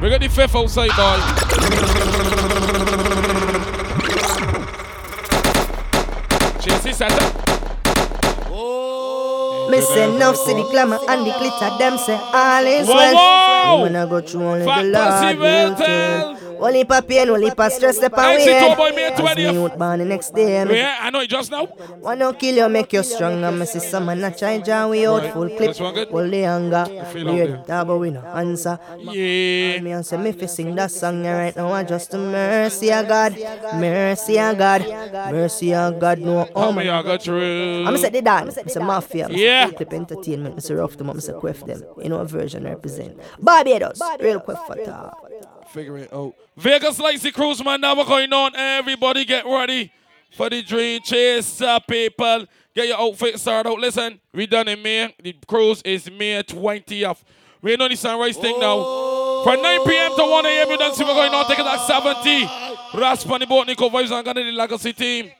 We got the fifth outside, boy. Chasey Santa. Me say enough see the glamour and the glitter, them say all is well. When I go through only the Lord will tell. Only pa pain, only pa stress, step I away. see two boy, me 20th. youth born the next day. Me Yeah, I know it just now. Wanna kill you, make you stronger. Me see some man a try jar we out full clip. One? Pull the anger. feel We hear there. but we no answer. Yeah. Me and say me fi sing that song right now. I just the mercy of God, mercy of God, mercy of God. No, oh my. y'all got through? I'm say the dance. I'm say mafia. Yeah. Fullklipp Entertainment. Me say rough them. Me say quiff them. You know what version represent. Barbados, real quick for talk. Figure it out. Vegas Lazy Cruise, man. Now we're going on. Everybody get ready for the dream chase, uh, people. Get your outfit started out. Listen, we done in May. The cruise is May 20th. We know the sunrise thing now. From 9 p.m. to 1 a.m. You done see we're going on. Take it at 70. Rasp on the boat, Nico Vibes, and gonna the legacy team.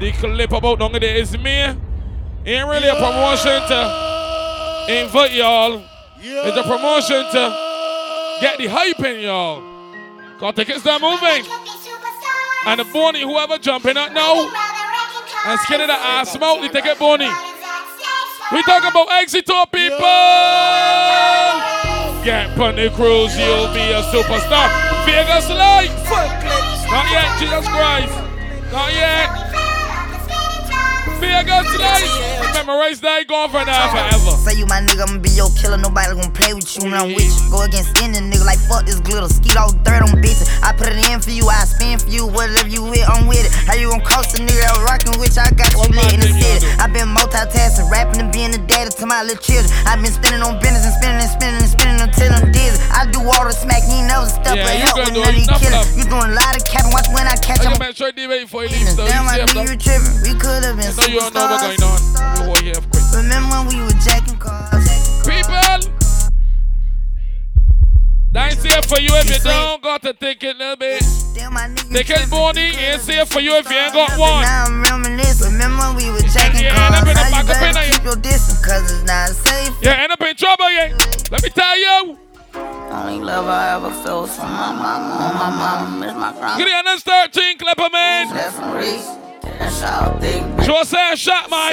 The clip about down there is me. Ain't really a promotion to invite y'all. It's a promotion to get the hype in y'all. Cause tickets are moving. And the Bonnie, whoever jumping up now and skinning the ass smoke, the ticket Bonnie. We talk about Exito people. Get on the cruise, you'll be a superstar. Vegas lights. Not yet, Jesus Christ. Not yet. Vegas lights. Memorize that, for now forever. Say you my nigga, I'ma be your killer. Nobody gonna play with you when I'm with you. Go against any nigga like fuck this glitter. Skeet all dirt on bitches. I put it in for you, I spin for you. Whatever you with, I'm with it. How you gon' cost a nigga that rockin' with? I got you lit in the city. I been multitasking, rapping and being a my little children. I been spending on business and spending and spinning and spinning until I'm dizzy. I do all the smack, you ain't never step Yeah, you help with none of these killers. You doing a lot of capping, watch when I catch I them. can make sure they wait for you leave so Damn, I knew you trippin'. We could've been So you don't know what's superstars. going on. We hold. Remember when we were jacking cars? People! That's safe for you if you don't got a ticket, little bit. Damn, my nigga Ticket trippin'. money ain't safe for you if you ain't got one. Now I'm reminiscing. Remember we were jacking Yeah, cars? end up in the Now you in better keep your distance, cause it's not safe. You end up in trouble, yeah. Let me tell you. Only love I ever felt was from my mama. My mama, miss my grandma. Get the honest 13, Clipper, man. Left from Reese. Cash out, thick bitch. Jose shot, man.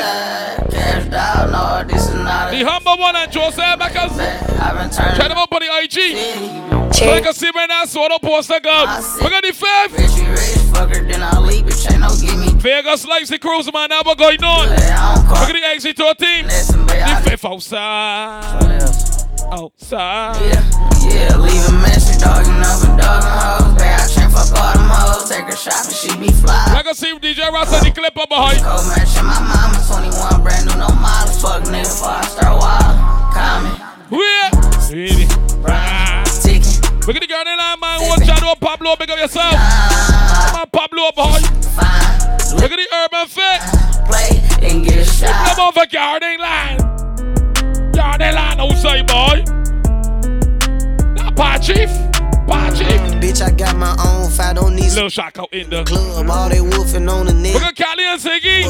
No, this is not The humble one and Jose Beckers. I've been turning. Check them up on the IG. So I can see right now, so the poster go. We got the fifth. Richie rich, fucker, then I leave, bitch. Ain't no give me. Vegas likes the cruise, man. Now we're going on. I don't Look at the exit to a team. Listen, The fifth outside. Outside. Yeah, yeah, leave a message, dog, you know, but dog and hoes. Babe, I fuck all them hoes. Take her shopping, she be fly. I can see DJ Ross and the clip up behind. Cold matching my mama, 21, brand new, no model. Fuck nigga, before I start wild. Comment, Yeah. Really? Ah. ticking. Look at the girl in line, man. One shadow Pablo, big up yourself. Come on, Pablo behind. Fine, Look at the urban fit. play, and get shot. Come on for garden line. Garden line outside, boy. Pie Chief. Pie Chief. Um, bitch, I got my own fight, don't need Little shock out in the club. All they wolfing on the Look nigga at Cali and Ziggy.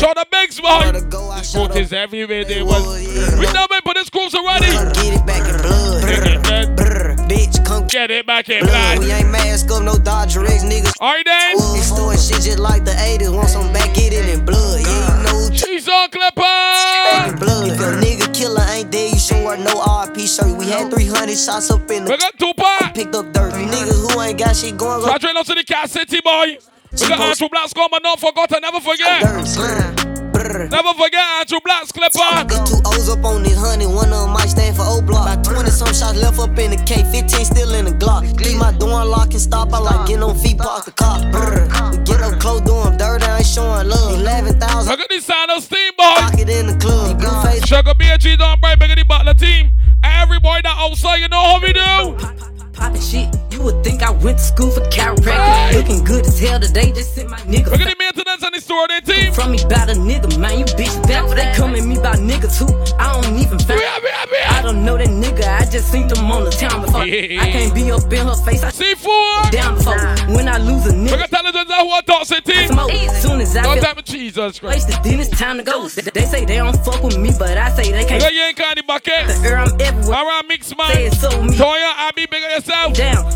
Show the bigs boy. go, I The shot smoke is everywhere they was. We know me, but this cruise already. Get it back in blood. Back. Brr, bitch, come Get it back in blood. We ain't mask up, no Dodger X, niggas. Alright then. Extorting shit just like the 80s. Want some back, get it in blood. There, you should wear no RP shirt. We had 300 shots up in We the got Tupac. picked up dirt. You niggas who ain't got shit going on. Patrick to the Cat City boy. We got Andrew Black's come and not forgot and never forget. Dirt, brr, brr. Never forget Andrew Black's Clipper. Got two O's up on this honey, one of them might stand for O block. About 20 some shots left up in the K, 15 still in the Glock. Leave my door unlocked and stop, I like getting on feet, park the car. Brr. We get up close, doing dirt, I ain't showing love. 11,000 Look at this sound of steam boy. pocket in the club. Blue face, Sugar BG don't break big of the butler team. Every boy that outside, you know how we do. Poppin' shit, you would think I went to school for chiropractic. Hey. Looking good as hell today, just sent my nigga. Look at the maintenance and the store their team. From me about a nigga, man, you bitch back. They come at me about niggas who I don't even find. Yeah, yeah, I yeah. don't know that nigga, I just seen them on the town before. Yeah. I can't be up in her face, I C4. down before. When I lose a nigga, Look nigga, at intelligence that what talk city? Smoke. Soon as I Don't get Jesus Christ. wasted, then it's time to go. They they say they don't fuck with me, but I say they can't. you ain't candy bucket. Girl, I'm everywhere. Alright, mix Say man. so me. Toya, Abby, bigger yourself. Down,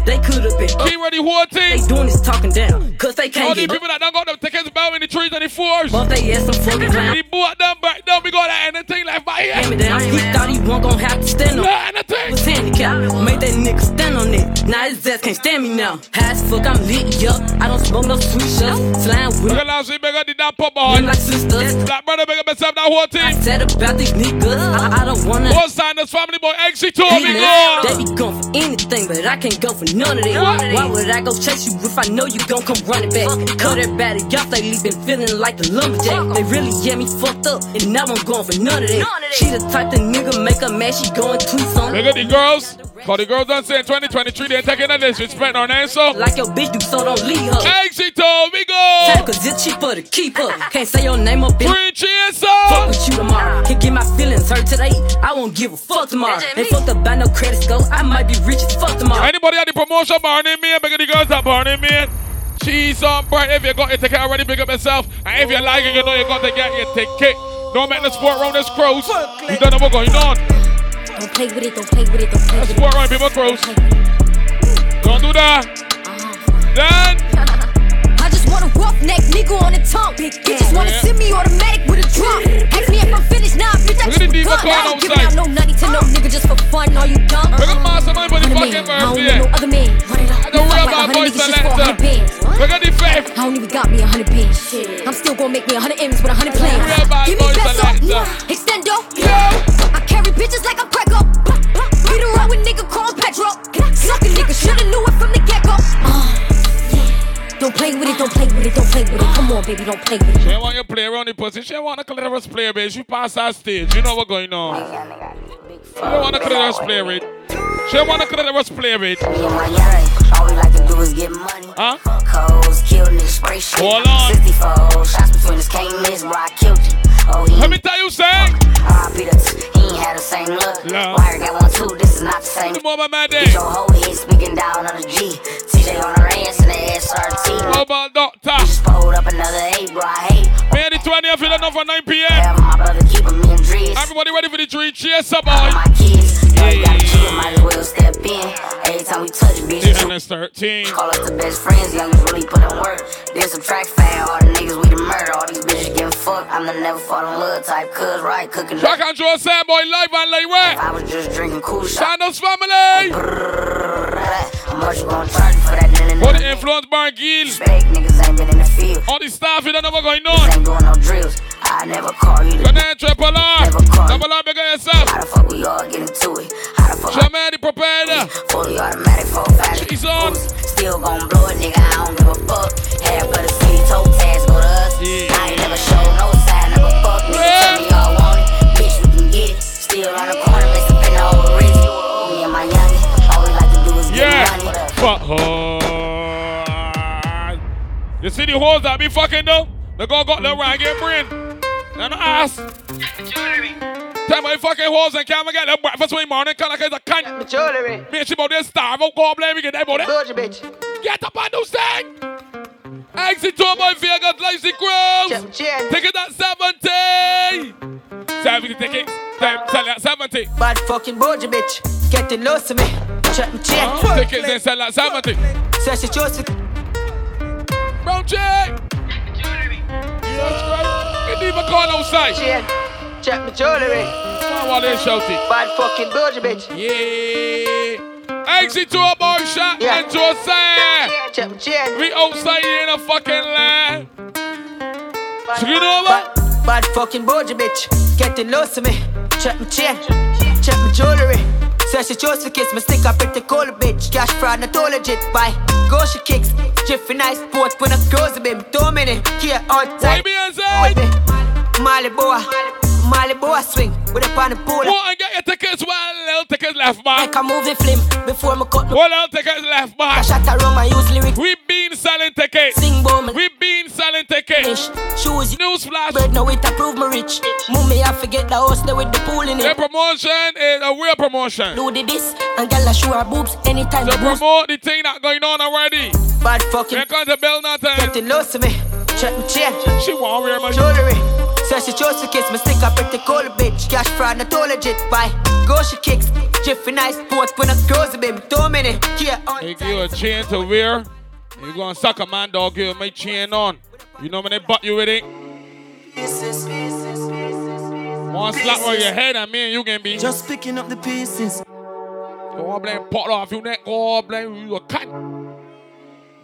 they could have been up. Keep ready, whole They thing. doing this talking down, cause they All can't these people up. that don't got them tickets about in the trees and the fours. But they ass some fucking clown. We bought them back down. We got that anything left by Hand me here. down. He thought he wasn't gonna have to stand on. Not anything. was handicapped. Made that nigga stand on it. Now his ass can't stand me now. High as fuck, I'm lit, yup. I don't smoke no sweet shots. Slime with Look at week, bigger did that pop like on. sisters. That brother bigger myself, that whole team. I team. said about these niggas. I, I don't wanna. One sign, this family boy, exit to me, go. They be going for anything, but I can't go for none of that. Why would I go chase you if I know you gon' come running back? Cut everybody off lately, been feeling like the lumberjack. They really get me fucked up, and now I'm going for none of that. She the type of nigga make a man, she going too soon. Look at the girls. Cause the girls done say in 2023 they ain't taking a disrespect on that, so. Like your bitch do, so don't leave her. Exit to me, go. Cause it's cheaper to keep her. Can't say your name up in Three cheers, Fuck so. with you tomorrow. Can't get my feelings hurt today. I won't give a fuck tomorrow. They fucked up by no credit score. I might be rich as fuck tomorrow. Anybody at the promotion burning me? Big of the girls that burning me. Cheese on bright. If you got your ticket already, pick up yourself. And if you like it, you know you got to get your ticket. Don't make the sport round this crows. You don't know what's going on. Don't play with it, don't play with it, don't play with it. round people crows. Don't do that. Ah, then. I a roughneck nigga on the tongue. Bitches wanna Yeah. send me automatic with a drum. Ask me if I'm finished, nah, bitch, I Look at the just begun. I don't give out no nutty to no nigga just for fun. Are you dumb? At mastermind for the Hundred fucking man, I don't need no other man. Run it up. The You fuck real like a bad hundred boy niggas just for a selector. hundred bands. Look at the fifth. I don't even got me a hundred bands. I'm still gonna make me a hundred M's with a hundred plans. Give me peso, extendo. I carry bitches like I'm Prego. Beat around with nigga called Petro. Suck a nigga, shoulda knew it Don't play with it, don't play with it, don't play with it. Come on, baby, don't play with it. She don't want you play around the pussy. She want a clitoris player, babe. She pass that stage. You know what's going on. She don't want a clitoris player with. She want a clitoris player with. Me and my young, all we like to do is get money. Huh? Fuck kill niggas, spray shit. Hold on. 64 shots between us, can't miss, bro. I killed you. Oh, he Let me tell you. Uh, R.I.P. the he ain't had the same look. No. Wire got one too, this is not the same. The moment, man, day. Get your whole head speaking down on the G. TJ on the ranch and the SRT. How about doctor? Just pulled up another eight, bro. I hate. May the 20th, you don't know for 9 p.m. Yeah, my brother keeping me in dreams. Everybody ready for the dream? Cheers up, All my kids, know you gotta chill, might as well step in. Every time we touch, bitch, Season 13. Call us the best friends, really put in work. Then subtract fat, all the niggas we the murder, all these bitches getting fucked. I'm the never fall in love type, cuz right, cooking Track and Sam, boy, live and lay where? I was just drinking cool shot. Sandos family. How much you gonna charge for that? What the influence Gill? Fake niggas ain't been in the field. All the staff, you don't know what's going on. Ain't doing no drills. I never call you. Good night, Triple R. Never call. Double R, bigger yourself. How the fuck we all get into it? How the fuck I Shaman, the propeller. Fully automatic, four five. She's on. Still gon' blow it, nigga. I don't give a fuck. Half of the city toe tags go to us. Yeah. I ain't never show no sign, never fuck. Nigga, tell me y'all want it. Bitch, we can get it. Still on the corner, mix up in the whole wrist. Me and my youngin', all we like to do is get money. Fuck her. You see the hoes that be fucking though? They go got the rag and brain. And ass. Tell my fucking hoes and can't get the breakfast in the morning. Cause like it's a cunt. Jewelry, Me and she about this starve. Don't go blame me. Get that about it. Bitch, Get up and do thing. Exit to my Vegas, Groves. Jump chain, Ticket at 70. 70 tickets. Sell sell at 70. bad fucking Boja bitch, getting lost to me. Check my chain, Uh, Tickets and sell at 70. says she chose to Brown check. You didn't even call outside. Check my jewelry, Come on, they shouting. bad fucking Boja bitch. Yeah. Exit to a bar shot Yeah. to a side. Check my chain, We outside in a fucking line. Screen over. bad, bad fucking Boja bitch, getting lost to me. Check my chain, check my jewelry. Says she chose to kiss me, stick up pretty cold bitch. Cash fraud, not all legit. Why? Go she kicks, Jiffy nice sport when I close a bit. Two minutes, here outside. Baby inside. Molly boy, Molly boy swing with a pan pool. Go and get your tickets while little tickets left, man. Like a movie film before me cut my What little tickets left, I man? shot around my use lyrics. We been selling tickets. Sing boom, We been selling tickets. shoes. Newsflash. Bird now it approve me rich. Mummy I forget the house there with the pool in it. The promotion is a real promotion. Do the this and I show her boobs anytime To the promote the thing that going on already. Bad fucking. Here comes the bell nothing. Getting loose to me. Check chain. She won't wear my jewelry. So she chose to kiss me, stick up pretty cool bitch. Cash fraud, not all legit. Bye. Go she kicks. Jiffy nice port when I close the baby. Two minutes. Yeah, on They give you a chain to wear. You gonna suck a man dog, give my chain on. You know when they butt you with it. One slap on your head and me and you can be. Just picking up the pieces. Go on, blame pot off your neck. Go on, blame you a cut.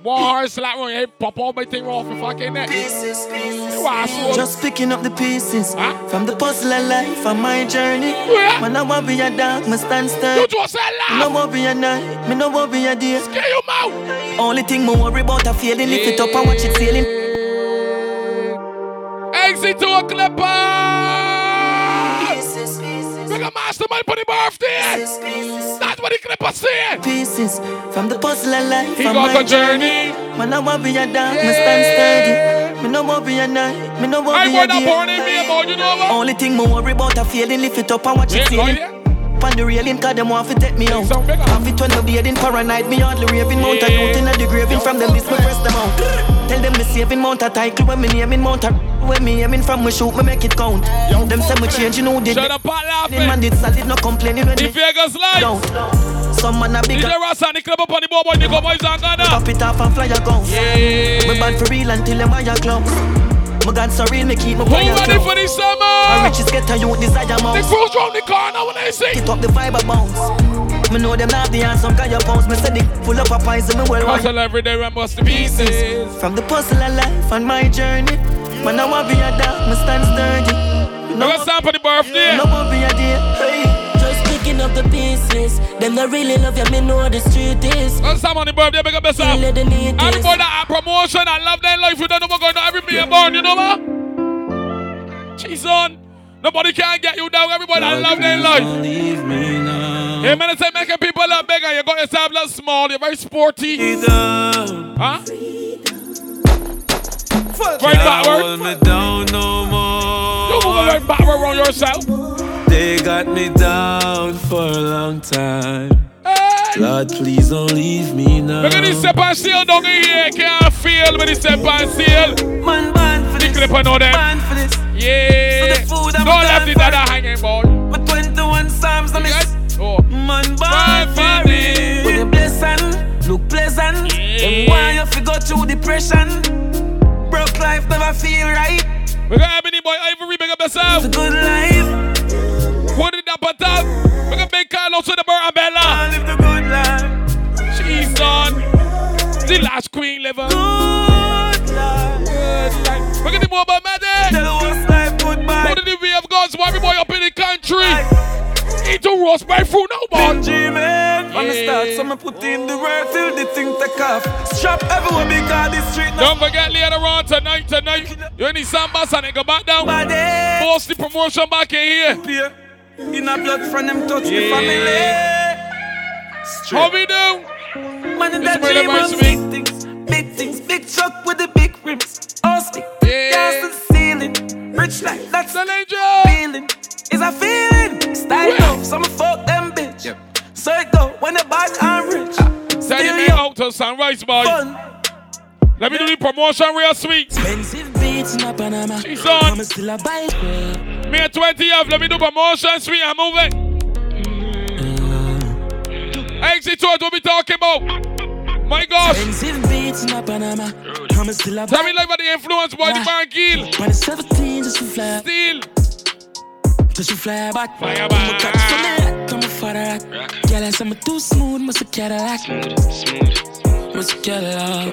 Slap on your head, pop all my thing off your fucking neck. You asshole. Just picking up the pieces Huh? from the puzzle of life and my journey. Oh, yeah. When I want be a dog, me stand You still. just say Me no laugh. want be a night, me no want be a day. Get your mouth. Only thing me worry about a feeling, lift it up and watch it sailing. Exit to a clipper. Big a mastermind for the birthday. That's what the clipper say. Pieces from the puzzle of life He got my a journey. When I want be a dog, me stand steady. Me no want be a night, me no want I be a want not born in me about you know what? Only thing me worry about a feeling, lift it up and watch it go there. On the railing, cause them want to take me out. bigger. Have it when me bleeding paranoid, me hardly raving. Mount a youth in the graving from them, this me press them out. Tell them me saving mount a title when me naming mount a when me aiming from me shoot, me make it count. them say me change, you know they Shut up, Them man laughing. did solid, no complaining when The me Vegas lights. down. Some man a big DJ Ross and the club up on the boy, boy, the go boys and Ghana. pop it off and fly a gun. Yeah. Me bad for real until them higher clowns. My God so real, me keep my Who fire ready for the And summer? riches get a youth desire The mouse. cruise round the corner when they sing. Hit up the vibe bounce. Me know them not the answer, cause your pounds. Me say they full of poison, me well Hustle every day and bust the pieces. From the puzzle of life and my journey. Man, I want be a dog, me stand sturdy. No one stand for the birthday. no want be a day. Hey. Just picking up the pieces. Them that really love you, me know the street is. No stand on the birthday, big up yourself. Feel the need Everybody is. that have promotion and love their life, you don't know what's going on every day born, you know what? Cheese on. Nobody can get you down. Everybody that love their life. Leave me now. Hey, man, I say making people look bigger. You got yourself a little small. You're very sporty. Down. Huh? Right Can't backward. hold me down no You move more. right backward around yourself. They got me down for a long time. Lord, please don't leave me now. Look at this step and seal down in here. Can't feel when this step and seal. Man, ban for this. clip I them. Ban for this. Yeah. So the food I'm Don't left done it for. at a hanging boy. My 21 Psalms, I miss. Yes? Oh. Man, Ban ban for for me. When you blessing, look pleasant. Yeah. And why you fi go through depression? Broke life never feel right. We got Ebony Boy Ivory, big up yourself. It's a good life. It on top. We got Big Carlos to the Bur I Bella. live the good life. She's on. The last queen liver. Good life. Good life. We got the mobile medic. Tell us life goodbye. Put it in the way of God's every boy up in the country. Eat a roast by fruit now, Been man. start, so me put in the work till the thing take off. Strap because this street now Don't forget later on tonight, tonight. You any sambas and they go back down. body. Post the promotion back in here. Peer. In a blood from them touch Yeah. the family. How Straight. we do? Man in This that is the dream verse of big things, big things, big truck with the big rims. All stick, Yeah. gas and ceiling. Rich like that's an angel. feeling. Is a feeling. Style Yeah. up, some fuck them bitch. So it go when the bad and rich. Ah, send me young, out to Sunrise, boy. fun. Let me do the promotion real sweet. Expensive beats in a Panama. She's on. I'm still a bike. Me at 20 off. Let me do promotion sweet. I'm moving. Exit to what we talking about. My gosh. Expensive beats in a Panama. I'm still a Tell me like about the influence boy, the Barnkill. When it's 17, just to fly, Still. just to fly back. Fly I'm a back. cat from the I'm a father rock. Girl, I say I'm too smooth, must a Cadillac. Must a yeah.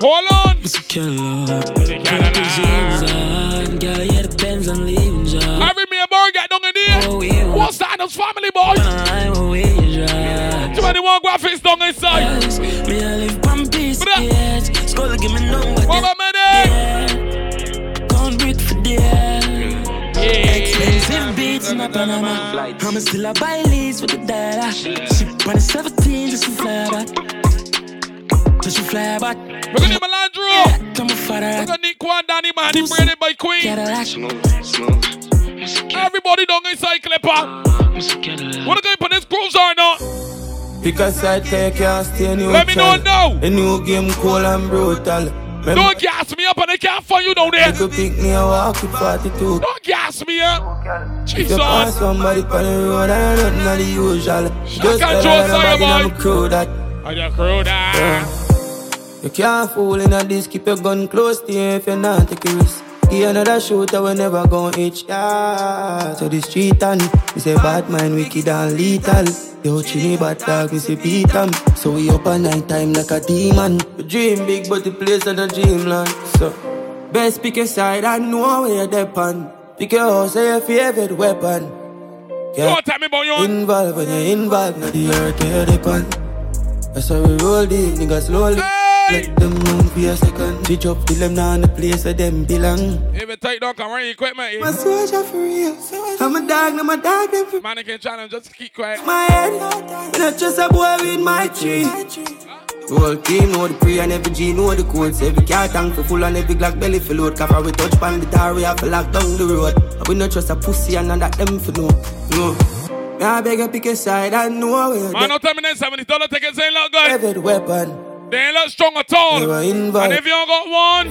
Hold on. Must a Cadillac. Put the jeans on, girl, yeah, the Benz and leaving job. Every me a boy get down in there. Oh, yeah. What's that? Those family boy. I'm away, you drive. 21 graphics down inside. Me I live on peace, Bruh. yeah. Skull give me number. Mama medic. yeah. Can't breathe for there. Expensive beats in a Panama. I'm still a buy leads with the data. She when it's 17, just to fly back. Just to fly back. Look at the Melandro. Come a father Look rock. at Nick Kwan, Danny Man, he braided by Queen. Cadillac. Everybody down inside Clipper. What are going to put this grooves on now? Pick a side, take your stay neutral. Let me know now. A new game cool and brutal. Remember, Don't gas me up and I can't find you down there. You pick me a walk with 42. Don't gas me up. Jesus. If you pass somebody on the road, I don't know the usual. Just tell everybody I'm a crew that. I'm a crew that. Yeah. You can't fool in a this, keep your gun close to you if you're not taking risk. Give another shooter, we never gon' itch, yeah. So the street and we say bad mind, wicked and lethal. Yo, chini bad dog, we say beat them. So we up at night time like a demon. We dream big, but the place is a dreamland. So, best pick a side and know where you're depend. Pick your house or your favorite weapon. Yeah. About you. Involved when you're involved, not the earth where you depend. That's how we roll deep, niggas slowly. Hey. Let them move for a second. Switch up till them now in the place where them belong. Even take down come run equipment. My soldier for real. I'm a dog, I'm a dog. Them for Mannequin challenge, just keep quiet. My head, not just a boy with my tree. Whole team know the pre and every G know the codes. Every car tank for full and every Glock belly for load. Cause we touch pan the tar, we have to lock down the road. We not trust a pussy and none that them for no. No. I beg you pick a side, I know where. Man, no time in 70 dollars, take it, say, look good. Every weapon. They ain't look strong at all. And if you don't got one,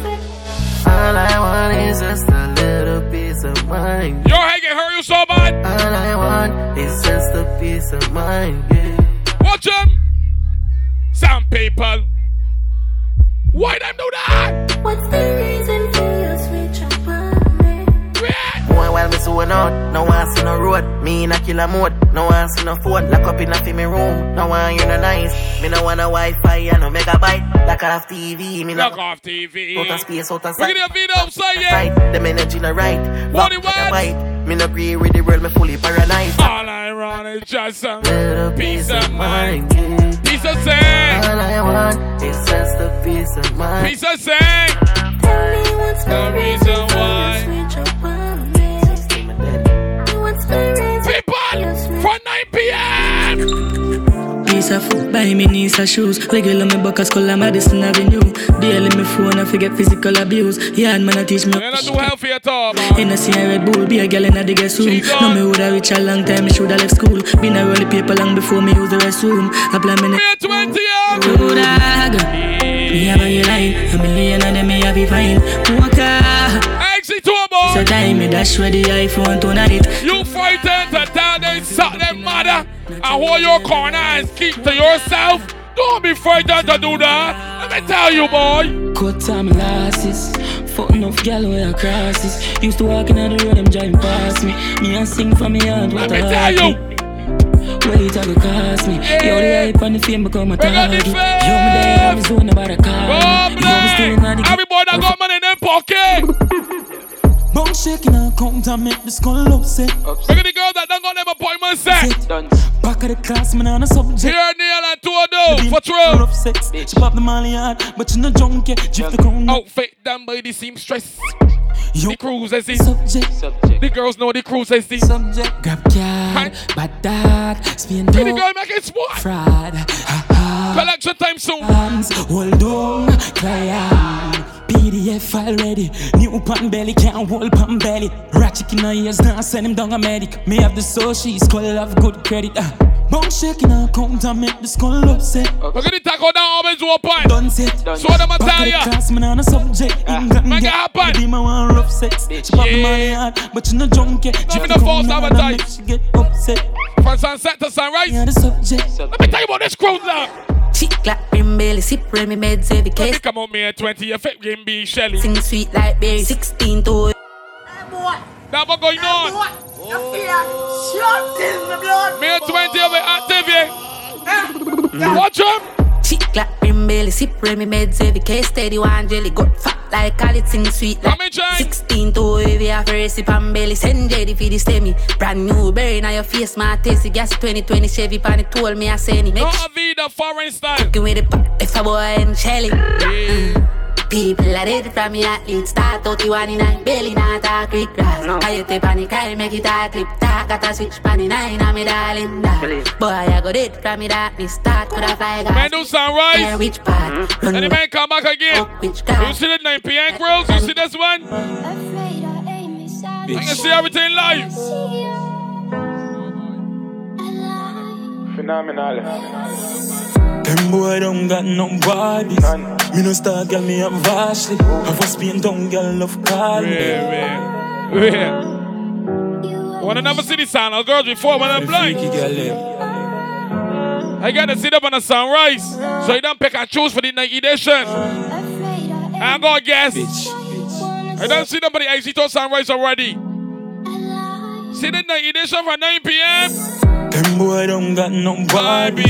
all I want is just a little piece of mind. Your head get hurt you so bad. All I want is just a piece of mind. Yeah. Watch them. Some people. Why them do that? What's the reason for your switch up on me? Boy, while me zone out, no one see no road. Me in a killer mode, no one see no phone. Lock up in a me room, no one you no nice. Me no want a Wi-Fi and no megabyte. Lock off TV, me no. Lock off TV. Out of space, out of sight. Look at the video outside, yeah. Them energy no right. What it was? Me no agree with the world, me fully paranoid. All I want is just a little piece, piece of mind. mind. Piece of sand. All I want is just a piece of mind. Piece of sand. Tell me what's the reason of food, buy me knees and shoes. Regular me buckets, color Madison Avenue. Daily me phone, I forget physical abuse. Yeah, man, I teach me. You're not too healthy at all, man. In a see a Red Bull, be a girl in a the guest room. No, me woulda reach a long time, me shoulda left school. Been a roll paper long before me use the restroom. Apply me. Me 20 Good dog. Me have a line, a million of them me have be fine. Walker. Exit to a boy. So time me dash where the iPhone tonight. You fight them to tell them suck them mother and hold your corner and keep to yourself. Don't be frightened to do that. Let me tell you, boy. Cut time losses. Fuck enough gal where I crosses. Used to walk in the road, them driving past me. Me and sing for me heart. Let me tell you. Wait, I go cost me. Yo, the hype and the fame become a target. Yo, me there, I'm zone about a car. God bless. Every boy that got money in their pocket. Bone shaking and count and make the skull upset. Look at the girl that don't got them appointment set. Back of the class, man, on a subject. Here, Neil and Tuado. For true. Rough sex. She pop the molly hard, but you no drunk yet. Drift the crown. Outfit done by the seamstress. Yo. The cruise is the subject. subject. The girls know the cruise is the subject. Grab car, bad dad, spin down. The girl make it sport. Fraud. Collection time soon. Hands, hold on, cry on. PDF file ready. New pan belly, can't hold pan belly. Ratchet in her ears, now send him down a medic. Me have the soul, she's called have good credit. Uh. Bone shaking her count and make the skull upset. Look at the tackle down, always point. Done set. So what am I tell ya? class, man, on a subject. England Make it happen. Be my one rough sex. She pop the money hard, but you no yet. Give me the false advertise. She get upset. From sunset to sunrise. Yeah, the subject. Let me tell you about this cruise now. Chick clap, brim belly, sip Remy meds every case. Come on, me 20, you fit game B Shelly. Sing sweet like berry, 16 to Hey boy. Now what going on? Boy. You feel that shot in the blood. Me 20 of it active, yeah. Watch him. Chick clap, brim belly, sip Remy meds every case. Steady one jelly, got fat like all it sing sweet like 16 to heavy a first sip and belly send Jady for the semi brand new berry now your face my tasty gas 2020 Chevy pan it told me I say any make no the foreign style Fucking with the if a boy and Shelly yeah. mm. People are ready from me athlete Start out the one in nine Belly not a quick grass no. I take panic I make it a clip. Talk got a switch pan nine I'm me darling. Da. Boy I go dead from me darkness Start with a fly gas Man do sunrise yeah, which part. Mm-hmm. And the man come back again. Up which car. You see the 9 p.m. girls You see this one? I can see everything live Phenomenal. Them boy don't got no bodies. Me no star girl, me have vastly. Have a Spain down girl love me. Yeah, yeah. Yeah. Wanna never see this sound? Our girls before when I'm blind. Eh. I gotta sit up on the sunrise. So you don't pick and choose for the night edition. I'm gonna guess. I don't see nobody actually to sunrise already. See the night edition for 9 p.m. Them boy don't got no body.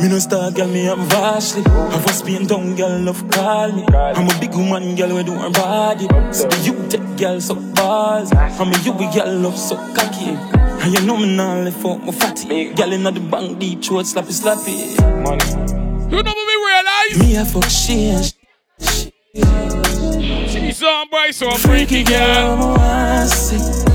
Me no star girl, me have vastly. Have a Spain down girl love call me. I'm a big woman girl, we do her body. So the you take girl so balls. I'm a you girl love so cocky. And you know me now left for my fatty. Girl inna the bank, deep throat slappy slappy. You know me realize? Me a fuck shit. She's on bright, so I'm Freaky freaky girl, girl.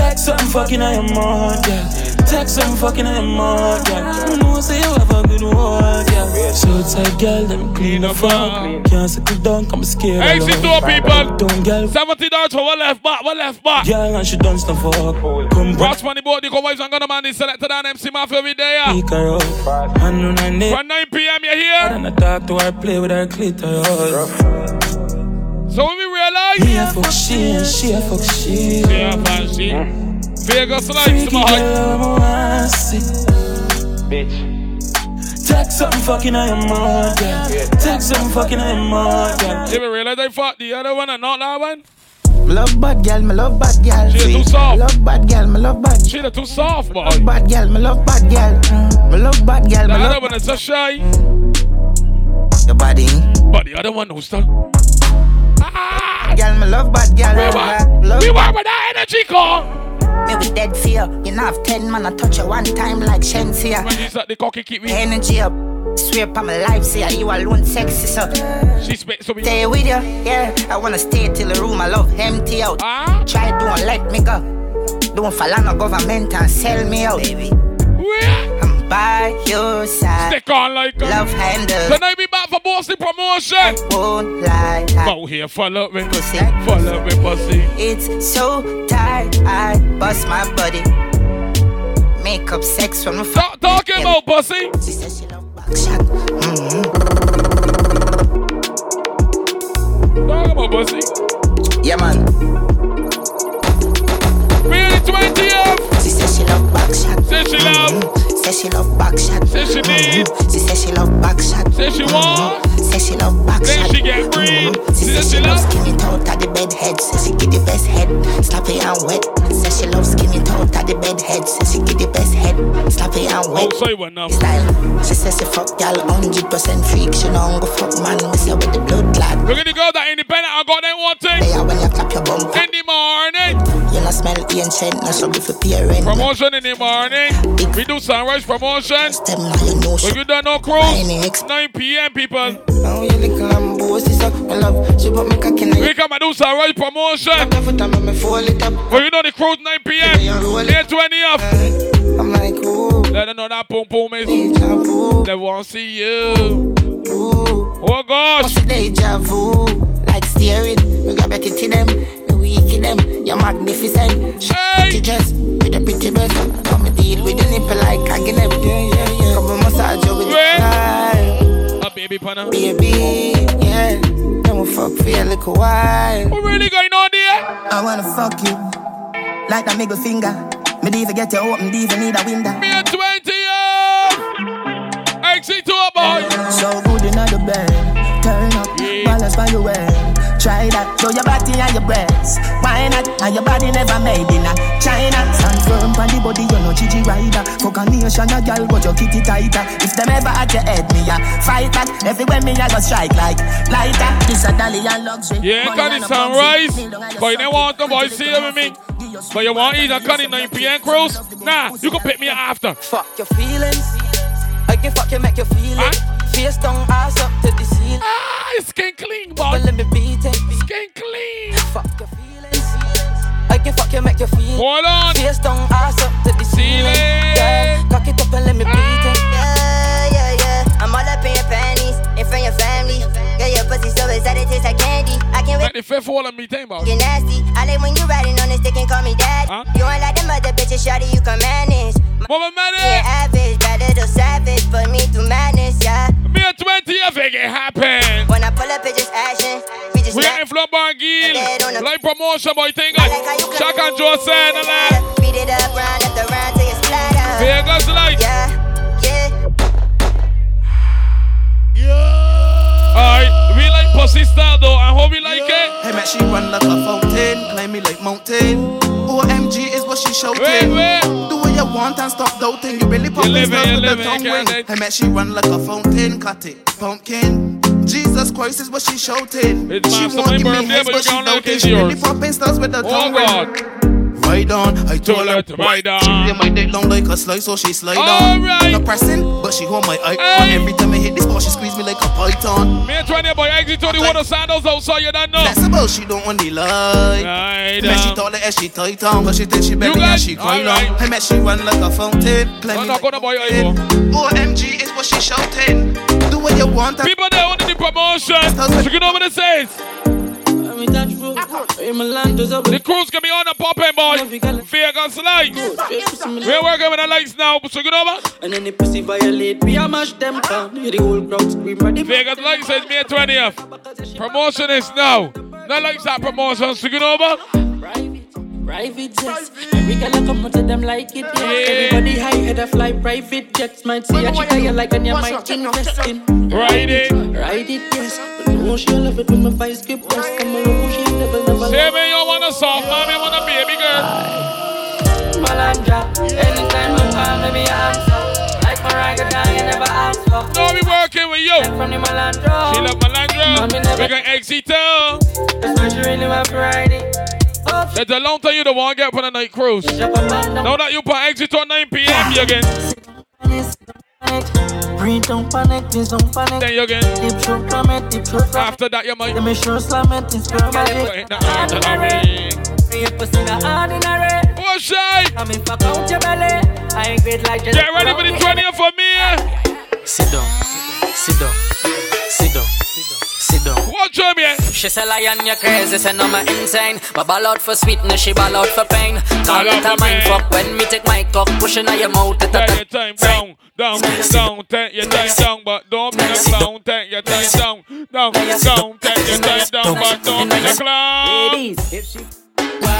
Text something fucking on your mouth, yeah. Text something fucking on your mouth, yeah. You know, say you have a good word, yeah. So tight, girl, let me clean up up. Can't sit it down, I'm scared. Hey, see two people. Don't girl. Seventy dollars for one left back, one left back. Girl, and she done stuff fuck. Come back, Ross money board, the co-wives and gonna man is selected on MC Mafia every day. yeah. pick her up. And on her neck. From 9 p.m. you're here? And I talk to her, play with her clitoris. So when we realize, Me a fuck she and she a fuck she. yeah, eh. fancy. Vegas lights Freaky to my heart. girl, I wanna see. Bitch. Text something fucking on your mouth, yeah. Text something fucking on your mouth, yeah. You realize I fought the other one and not that one? Me love bad girl, me love bad girl. She too soft. Me love bad girl, me love bad. She the too soft, boy. Love bad girl, me love bad girl. Me love bad girl, The me other love one is so shy, your body. but the other one no still. Girl, me love bad girl. We love, were, love we were with that energy call. Me with dead fear. You know have ten man I touch you one time like Shensia. When he's at the cocky keep me. Energy up. Swear upon my life, say you alone sexy so. She spit so we. Stay with you, yeah. I wanna stay till the room I love empty out. Ah? Try don't let me go. Don't fall on no government and sell me out, baby. I'm by your side. Stick on like a Love handles. Tonight we back for bossy promotion. Won't lie. Out here, follow me, pussy. Follow me, pussy. It's so tight, I bust my body. Make up sex from the Talk, talking about pussy. She says she love back shot. Mm-hmm. Talk about pussy. Yeah, man. Really 20th. She says she love back shot. Say she love. Says she love back shot. Say she mm-hmm. need. She says she love back shot. Say she mm-hmm. want. Says she love back shot. she get mm-hmm. free. She Say says she she love skinny out of the bed head. Says she get the best head. Sloppy and wet. Says she love skinny out of the bed head. Says she get the best head. Sloppy and Oh, wet. say what now? Style. She says she fuck gal 100% freak. She don't go fuck man. We say with the blood clot. Look at the girl that independent. I got that one thing. Hey, when you clap your bum. In the morning. You not smell ancient. No struggle for parent. Promotion in the morning. We do sunrise promotion. Them you know When you done cruise, 9 p.m. people. Now you little and bossy so I love. She put me cock in We come and do sunrise promotion. Every time I fold it up. When you know the cruise 9 p.m. Here 20 off. I'm like, ooh. Let them know that boom boom is. They won't see you. Oh gosh. Deja vu, like steering. We got better to them, we weak in them. You're magnificent. Hey. You dress with a pretty breast. Come and deal with the nipple like. Yeah, yeah, yeah. Come and massage you with the style. A baby panna. Baby, yeah. Then we fuck for a little while. What really going on there? I wanna fuck you like a middle finger. Me even get you open, even need a window. Me a 20 Exit to a boy. So good in the bed. Turn up, balance by your way. Try that, show your body and your breasts. Why not? And your body never made in a China. Stand firm on the body, you're no Gigi rider. Fuck a nation, a girl, but your kitty tighter. If them ever at your head, me a fight back. Everywhere me a go strike like lighter. This a dolly and luxury. Yeah, Money can it a sunrise? But you don't want the boys see with me. But you want either can it 9 p.m. cruise? Nah, you can pick me after. Fuck your feelings. I can fuck you, make you feel it. Face down, ass up to the ceiling. Ah, skin clean, boy. But let me beat it. Skin clean. Fuck your feelings. I can fuck you, make you feel. Hold on. Face down, ass up to the ceiling. Yeah, cock it up and let me beat it. Yeah, so excited, tastes like candy. I can't wait. Let the fifth wall and me boss. You nasty. I like when you riding on this dick and call me dad. Huh? You ain't like them other bitches, shawty, you can manage. Mama manage. Yeah, average, bad little savage, put me through madness, yeah. Me a 20 if it can happen. When I pull up, it just action. We just We are in Flambangil. Live promotion, boy. Thank God. Shaka and Joe said, Beat it up, round after round till you splatter. Vegas lights. Yeah, yeah. Alright, pussy style though. I hope we like it. Hey man, she run like a fountain, climb me like mountain. OMG is what she shouting. Wait, wait. Do what you want and stop doubting. You really pop stuff with the tongue ring. Hey man, she run like a fountain, cut it, pumpkin. Jesus Christ is what she shouting. It's she won't give me heads, but she doubting. She really popping stars with the Oh tongue God. Ring. Ride on, I told her to ride on. She lay my dick long like a slice, so she slide All on. right. Not pressing, but she hold my eye on. Every time I hit this ball, she squeeze me like a python. Me and 20 boy exit to the water sandals outside, you don't know. That's about she don't want the light. Right, Man, she um, talk like that, she tight on, but she think she better got- and she cry all long. right. Hey man, she run like a fountain. Play I'm me not like gonna boy you. OMG is what she shouting. Do what you want. People there on the promotion. So you know what it says. The crews can be on the popping boy. Vegas lights. We're working with the lights now. So know what? And then the pussy violate, we a mash them down. The whole crowd scream? Vegas lights says May 20th. Promotion is now. Not like that promotion. So you know what? Private jets, every girl I come out to them like it. Yeah. Everybody high head a fly private jets. Might see a chick you like and you might invest in. Ride it, ride it, yes. But no, she love it when my vice grip press. Come around, she never, never. Say me you want a soft man, you want a baby girl. Malandra, anytime I call, me answer. Like Mariah, down, you never ask for. No, we working with you. From the Malandra. She love Malandra. We can exit her. That's why she really want to ride it. It's a long time you don't want to get for the night cruise. Now that you put exit on 9 p.m. you again. Breathe, don't panic, please don't panic. Then you again. Deep throat, it, deep throat, After that, you might. Let me show slam it, it's. Ordinary. Your pussy, not ordinary. What's shy? I mean, fuck out your belly. I ain't great like just. Get ready for the 20th for me. Sit down, sit down, sit down, sit down. Watch him, yeah. She say lion, you crazy, say no, me insane. But ball out for sweetness, she ball out for pain. Call Ball it out a for mind fuck when me take my cock, pushing on your mouth. Take your time down, down, down, take your time down, but don't be a clown. Take your time down, down, down, take your time down, but don't be a clown. Ladies, if she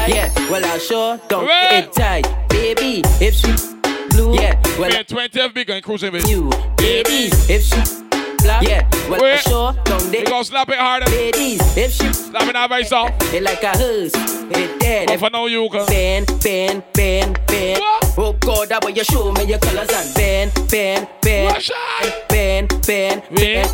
yeah, well I sure don't get it tight, baby. If she blue, yeah, well Me 20th big and cruising with you, ladies. If she black, yeah, well Wait. sure don't We get gonna slap it harder. ladies. If she Slap it out by yourself. it like a hose, it dead. But for now, you can. Ben, Ben, Ben, Ben. Oh God, that way you show me your colors and Ben, Ben, Ben, Ben, Ben, Ben, ladies,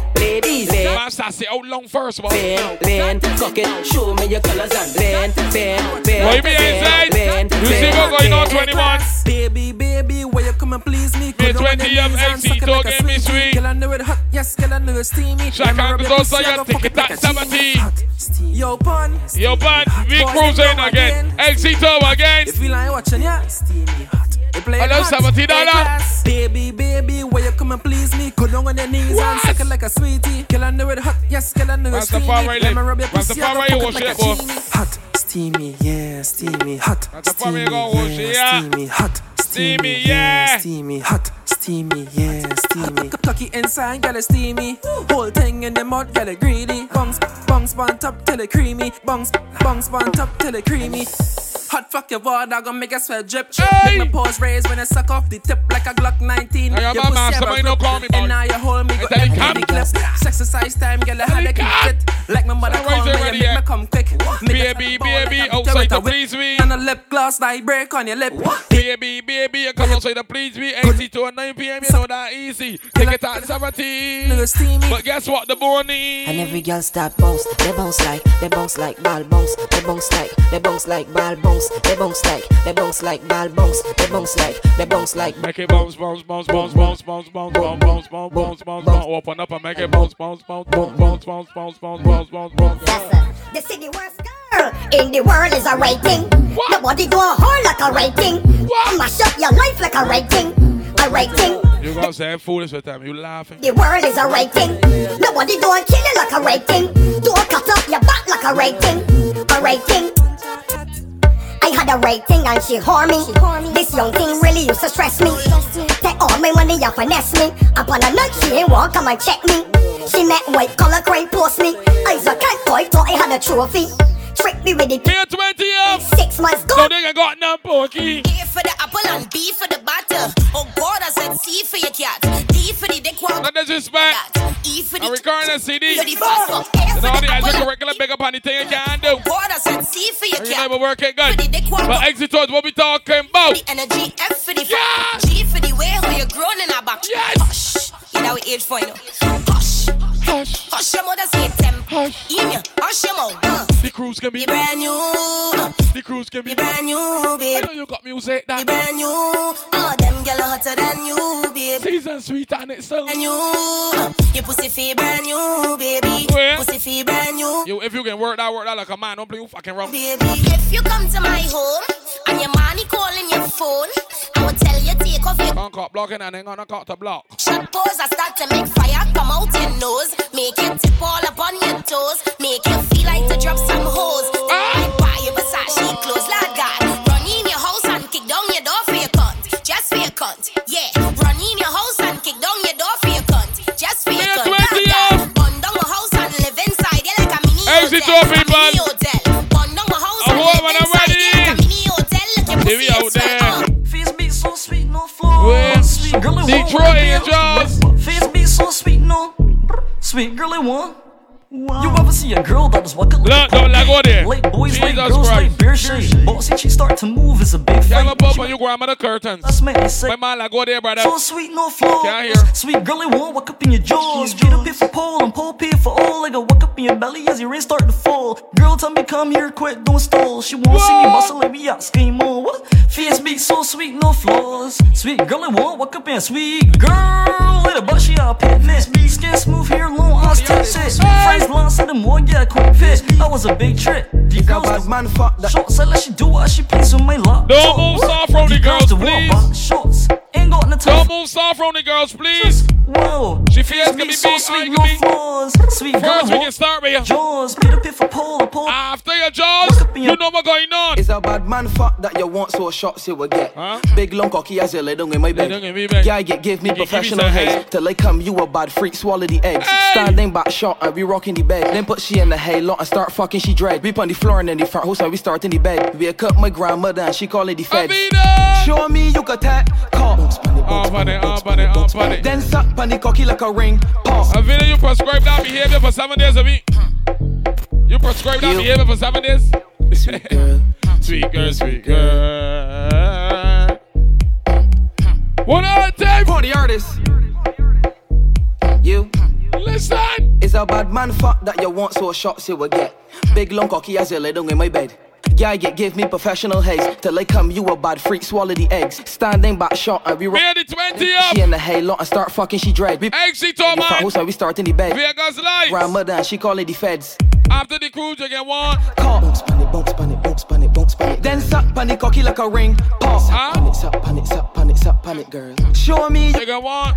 The Ben. master say out long first, but. Ben, Ben, cock it, show me your colors and Ben, Ben, Ben. What you mean inside? Ben, You see what going on 21? Baby, baby, where you come and please me? Me 20 of XC talking me sweet. Girl, I know it hot, yes, girl, I know it steamy. Shaka I'ma rub and your also pussy, I your go fuck ticket it like at a steamy. 70. Yo, pun. Yo, band, we cruising again. XC Tower again. You feel like watching, yeah? Steamy hot. Hello. $70. A-class. Baby, baby, where you come and please me? Go down on your knees and suck it like a sweetie. Girl, I know it hot, yes, girl, I know it steamy. Let me rub your pussy, I go Rastafari fuck wash it like a steamy. Hot, steamy, yeah, steamy, hot. Steamy, go wash it, yeah. steamy, hot. Steamy, yeah. Steamy, hot, steamy, yeah, steamy. Plucky inside, get it steamy. Whole thing in the mud, get it greedy. Bungs, bungs, bun top till it creamy. Bungs, bungs, bun top till it creamy. Hot fuck your water, gonna make a sweat drip. Make my paws raise when I suck off the tip like a Glock 19. Hey, I'm Your a pussy man, have somebody grip. don't call me, And now you hold me, Hey, go tell him empty come. the clip. Exercise time, girl, I had to keep fit. Like my mother Sunrise call me, you make me come quick. Baby, baby, outside the please me. And a lip gloss, like break on your lip. Baby, baby, you come outside the please me. 80 to 9 p.m. You know that easy. Take it at 17. But guess what? The morning. And every girl start bounce, they bounce like, they bounce like ball bounce, they bounce like, they bounce like ball bounce, they bounce like, they bounce like ball bounce, they bounce like, they bounce like. Make it bounce, bounce, bounce, bounce, bounce, bounce, bounce, bounce, bounce, bounce, bounce, bounce, bounce. Open up and make it bounce, bounce, bounce, bounce, bounce, bounce, bounce, bounce, bounce, bounce, bounce. The city worst girl in the world is a rating. Nobody go hard like a rating. Mash up your life like a rating. A rating. You go say foolish with them. You laughing. The world is a rating. Nobody don't kill you like a rating. Don't cut up your back like a rating. A rating. I had a rating and she whore me. This young thing really used to stress me. Take all my money and finesse me. Upon a night she ain't walk come and check me. She met white collar crane post me. I's a cat boy thought I had a trophy. Trick me with it. Me a 20 up. Six months So gone. they got no pokey. For the apple and B for the butter. Oh God, I said C for your cat. D for the dick one. No disrespect. E for I'm the recording a CD. You're the first one. A You for the the I apple just and regular big up on the thing you can do. Oh God, I said C for your cat. never work it good. For the dick. But exit towards what we talking about. The energy F for the yeah. G for the way how you grown in our back. Yes. Hush. You know we age for you. Hush. Hush. Hush your mother say temp. Hush. Email. Hush your mouth. Uh. The cruise can be You brand new. Uh. The cruise can be You brand new, babe. I know you got music that You brand new. Oh, them gyal are hotter than you, babe. Season sweet and it's so Brand new. Uh. Your pussy feel brand new, baby. Where? Pussy feel brand new. You, if you can work that, work that like a man. Don't play you fucking wrong. Baby, if you come to my home and your money calling your phone, I will tell you take off your Can't cut blocking and ain't gonna cut the block. shut pose. I start to make fire come out your nose, make you tip all up on your toes, make you feel like to drop some hoes. Then I buy you Versace clothes, lad God. Run in your house and kick down your door for your cunt, just for your cunt. Yeah, run in your house and kick down your door for your cunt, just for your cunt. Lad God. Burn down a house and live inside you like a mini Exit hotel. door, people. A mini hotel. Burn down a house I and hope live when I'm inside you like a ready. mini hotel. Look your See we pussy out is fat. there. Uh. Face beat so sweet, no flaws. Well, Sweet girl, it won't Detroit work Angels. out. Face beat so sweet, no. Sweet girl, it won't. You ever see a girl that was walking Look, don't let go there. Late boys, late girls, Christ. like beer shade. Bossy, she start to move is a big Yeah, fight. I'm up on your grandmother curtains. That's me, I. My man, like, go there, brother. So sweet, no flaws. Can't hear. Sweet girl, it won't walk up in your jaws. Beat up here for pole and pole pay for all. Like a walk up in your belly as your rain start to fall. Girl, tell me come here, quit, don't stall. She won't see me bustle like me out, scheme on. What? Face beat so sweet, no flaws. Sweet girl, it won't walk up in. Sweet girl, with a butt, she all picnic. Skin smooth hair, long ass tits. Friends glance at them, more yeah, quick fit. That was a big trick. The girls bad man fuck that. Short, said let she do what she please with my luck. Don't move soft on the girls, please. Shorts, ain't got no time. Don't move soft on the girls, please. Whoa. She feels can be so big, sweet, I no can be. flaws. Sweet girls, First, we walk- can start with you. Jaws, Peter Pitt for pole, pole. After your jaws, you know what's going on. It's a bad man fuck that you want, so shots you will get. Big long cocky as you lay down in my bed. down in my bed. Yeah, get give me give me professional some haze. head. Till I come, you a bad freak, swallow the eggs. Standing back shot and we rocking the bed. Then put she in the halo and start fucking she dread. We on the floor and then the front house and we start in the bed. We a cut my grandmother and she call it the feds. Show me you can tap, call. Oh, funny, oh, funny, oh, funny. Then suck on the cocky like a ring. Pause. A you prescribe that behavior for seven days a week. You prescribe that behavior for seven days? Sweet girl. sweet girl, sweet girl. One other time. For the artist. You. Listen. It's a bad man fuck that you want, so shots you will get. Big long cocky as you lay down in my bed. Yeah, you give me professional haze. Till they come, you a bad freak, swallow the eggs. Standing back shot and we rock. the 20 up. She in the halo and start fucking she dread. We Exit, man. front house and we start in the bed. Vegas lights. And she call it the feds. After the cruise, you get one. Call. Bounce pan it, bounce pan bounce pan bounce. Then suck pan it, cocky like a ring. Pause. Pan it, suck pan it, suck pan it, suck pan girl. Show me you get one.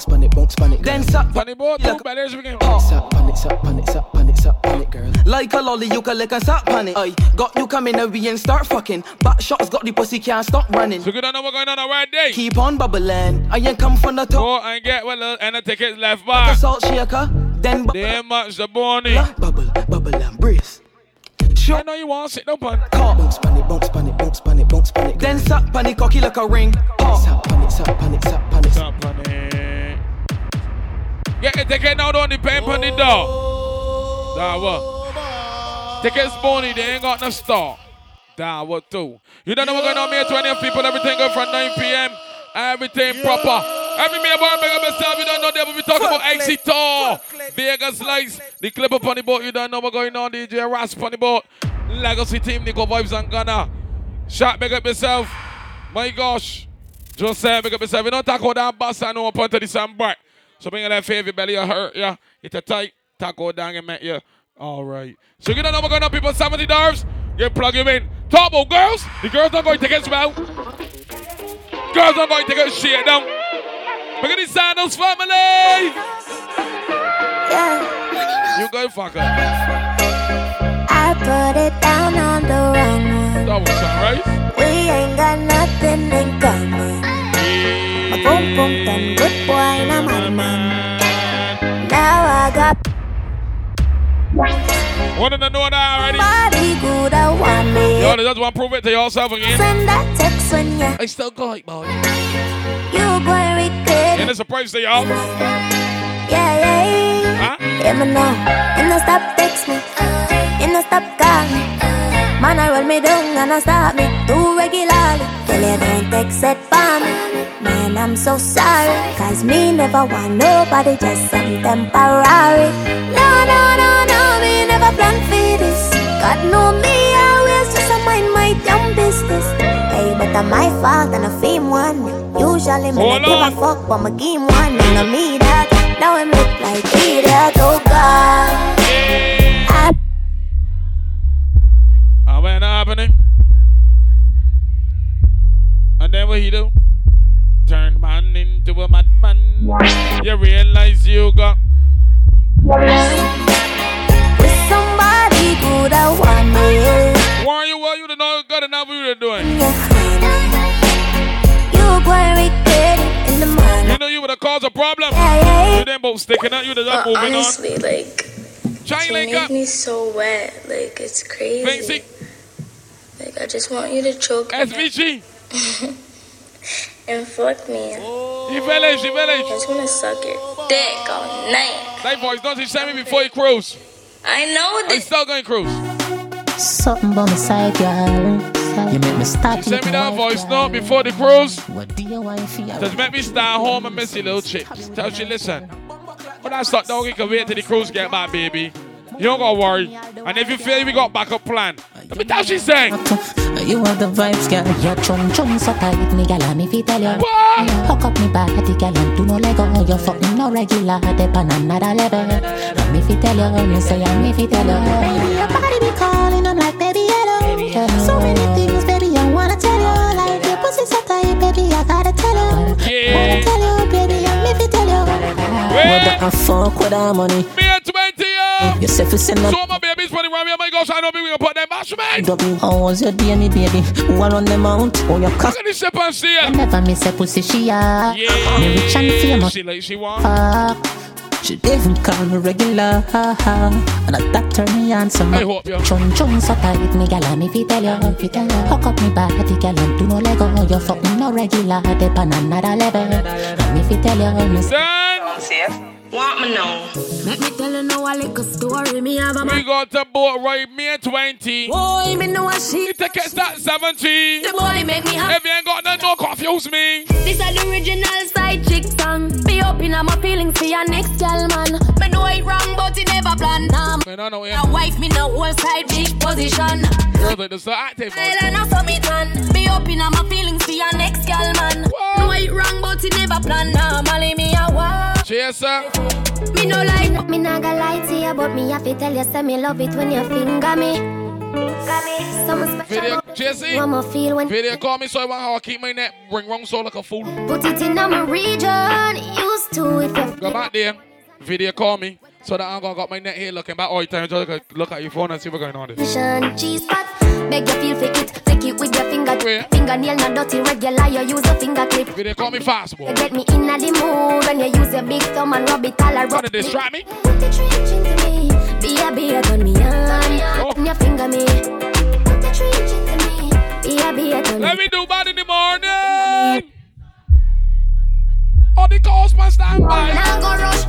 Bounce pan it, bounce pan it, bounce pan it. Then suck pan it, both two betters we can. Pause. Suck pan it, suck pan it, suck pan it, suck pan it, girl. Like a lolly, you can lick and suck pan it. Aye, got you coming and we and start fucking. Back shots got the pussy can't stop running. So good, I know what's going on right day. Keep on bubbling. I ain't come from the top. Go and get well, uh, and the tickets left Like a salt shaker. Then bu- They much the bonnie. bubble, bubble and brace. Sure. I know you want to sit down, pan. Call. Bounce pan it, bounce pan it, bounce pan it, bounce pan it. Then suck pan it, cocky like a ring. Pause. Suck pan it, suck pan it, suck pan it. Suck pan it. Get the ticket now, don't on the door. That what? Tickets bonnie, they ain't got no store. That what too. You don't know what's going on here, 20 people, everything go from 9 p.m. Everything proper. Every me boy, big up yourself. You don't know that, but we talk about exit tour. Vegas lights. The clip up on the boat. You don't know what's going on. DJ Rasp on the boat. Legacy team, Nico Vibes and Ghana. Shot, big up yourself. My gosh. Just say, big up yourself. You don't talk about that bus and no up onto the sandbar. So bring that favor belly, you hurt, yeah. It's a tight. Taco down and met you. All right. So you don't know what's going on, people. 70 dollars. You plug him in. Talk about girls. The girls not going to get well. Girls are going to get shit down. Look at the Sandals family. Yeah. You go fucker. I put it down on the wrong one. Double sunrise. We ain't got nothing in common. My boom boom good boy, and I'm out of man. Now I got One of them know that already. body good, I want me. Yo, they just want to prove it to yourself again. Send that text when you I still got it, boy. you go and regret And it's a surprise to y'all. Yeah, yeah, yeah. Huh? Yeah, me know. You no stop text me. You no stop call me. Man, I roll me down and I stop me too regularly. Tell you don't text it for me. Man, I'm so sorry. Cause me never want nobody, just some temporary. No, no, no, no, me never plan for this. God know me, I always just mind my damn business. Hey, but I'm my fault and I fame one. Usually me not give a fuck, but my game one. And I me that. Now I'm look like idiot, oh God. I Uh, when happening? And then what he do? Turn man into a madman. You realize you got with somebody good, I want me. Why you what you don't know good enough what you doing? You go and regret it in the morning. You know you would have caused a problem. Yeah, yeah. You didn't both sticking out, you would have just But moving honestly, on. like, Try you make up. me so wet. Like, it's crazy. Fancy. Like, I just want you to choke me SVG. and fuck me. You village, you village. I just want to suck your dick all night. That voice, don't you send me before you cruise. I know I'm still going cruise. Something on the side, girl. You make me start Send me that voice note before the cruise. What do you want for Just make me stay home and miss your little chips. Tell she listen. When I start dog, you can wait till the cruise get back, baby. You don't gotta worry. And if you feel we got backup plan, let me tell she saying. You have the vibes, girl. Your chum chum so tight, me gal, me fi tell you. Hook up me body, girl, and do no lego. You fucking no regular, dep on another level. And me fi tell you, me say, and me fi tell you. Your body be calling, I'm like, baby, hello. So many things, baby, I wanna tell you. Like your pussy so tight, baby, I gotta tell you. Yeah. Wanna tell you, baby, and me fi tell you. Whether I fuck with our money. Me at 20, yo. You say fi send So my baby's running around me, oh my gosh, I know we gonna put them mash, man. W, how was your day, me baby? Who run them out? Oh, your cock. Look at this ship and see I it. never miss a pussy, she a. Yeah. Me rich and famous. She like she want. Fuck. She even call me regular, and I that turn me on some. I hope, yo. Chun chun so tight, me gal, me fi tell you, fi tell you. Hook up me body, gal, and do no lego. You fucking no regular, dep on another level. Me fi tell you, me say. Want me now? Let me tell you now a little story. Me have a We got the boat right, me at 20. boy, me know a she. You take it start 17. The boy make me happy. If you ain't got none, don't confuse me. This is the original side chick song. Be open on my feelings for your next girl, man. Me know it wrong, but it never plan. Nah, Man, I know my wife, me no whole side chick position. Girls like this so active. man. Island of summit man. Be open on my feelings for your next girl, man. Know it wrong, but it never plan. Normally me a want. Cheers, sir. Me no like. Me not gonna lie to you, but me to tell you, say me love it when you finger me. Video, Jesse. What feel when Video call me so I want how I keep my neck ring wrong so like a fool. put it in my region. Used to if you Go back there. Video call me so that I'm gonna got my neck here looking back all the time. Just look, look at your phone and see what's going on there. Beg you feel fake it, fake it with your finger. Fingernail not dirty, regular. You use a finger clip. Video call me fast, boy. You get me in the mood when you use your big thumb and rub it all around. Trying to distract me? Put the trench into me, be a be a turn me on. Oh. Your finger me, put the trench into me, be a be a turn Let me. me do bad in the morning. All the calls must stand by. Now go rush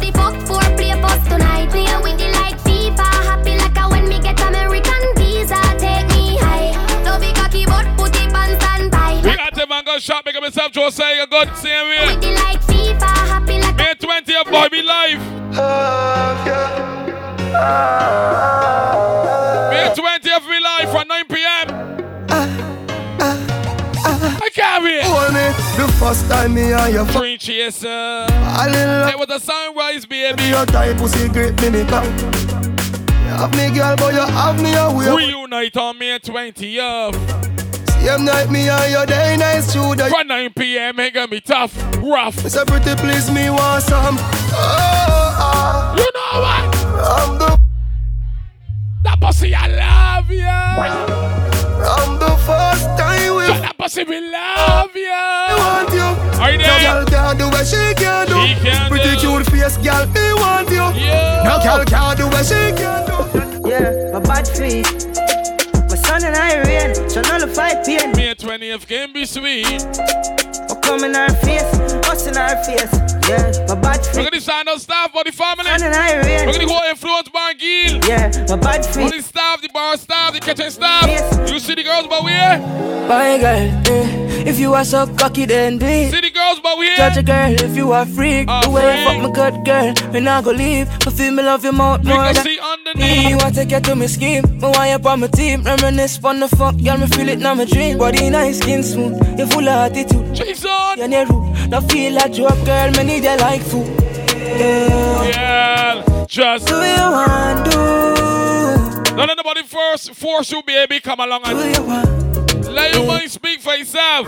got to man go shop, make myself Joe say a good same way. With the like FIFA, happy like May 20th, boy, be live. May 20th, be live from 9 p.m. I can't wait. Hold me the first time me and you fuck. Chaser. It was a sunrise, baby. your type pussy great me me. You have me girl, but you have me oh, a way. Reunite on May 20th. Same night me and your day nice through the From 9 p.m. it gonna be tough, rough. It's a pretty please me want some. Oh, oh. You know what? I'm the that pussy I love ya. I'm the first time with that pussy we love ya. I want you. Are you there? No girl can do what she can do. She can Pretty do. cute face, girl, me want you. Yeah. No girl can do what she can do. Yeah, my bad feet. Son and I rain, so nullify pain. May 20th game be sweet. Come in our face, us in our face. Yeah, my bad We're feet. gonna sign up staff for the family. Son and I rain. We're gonna go influence Bar Gill. Yeah, my bad For feet. the staff, the bar staff, the kitchen staff. You see the girls, but we here. My girl, eh, if you are so cocky, then do it. See the girls, but we here. Judge a girl if you are freak. A the way you fuck my good girl, me not go leave. But feel me love your mouth We more can than see underneath. me. Want to get to me scheme, me want you on my team. Reminisce on the fuck, girl, me feel it now my dream. Body nice, skin smooth, you full of attitude. Jason, you near rude, now feel like joke, girl, me need you like food. Yeah, Yeah, just do you want do? don't let nobody force force you, baby. Come along Do and you want? let your mind speak for itself.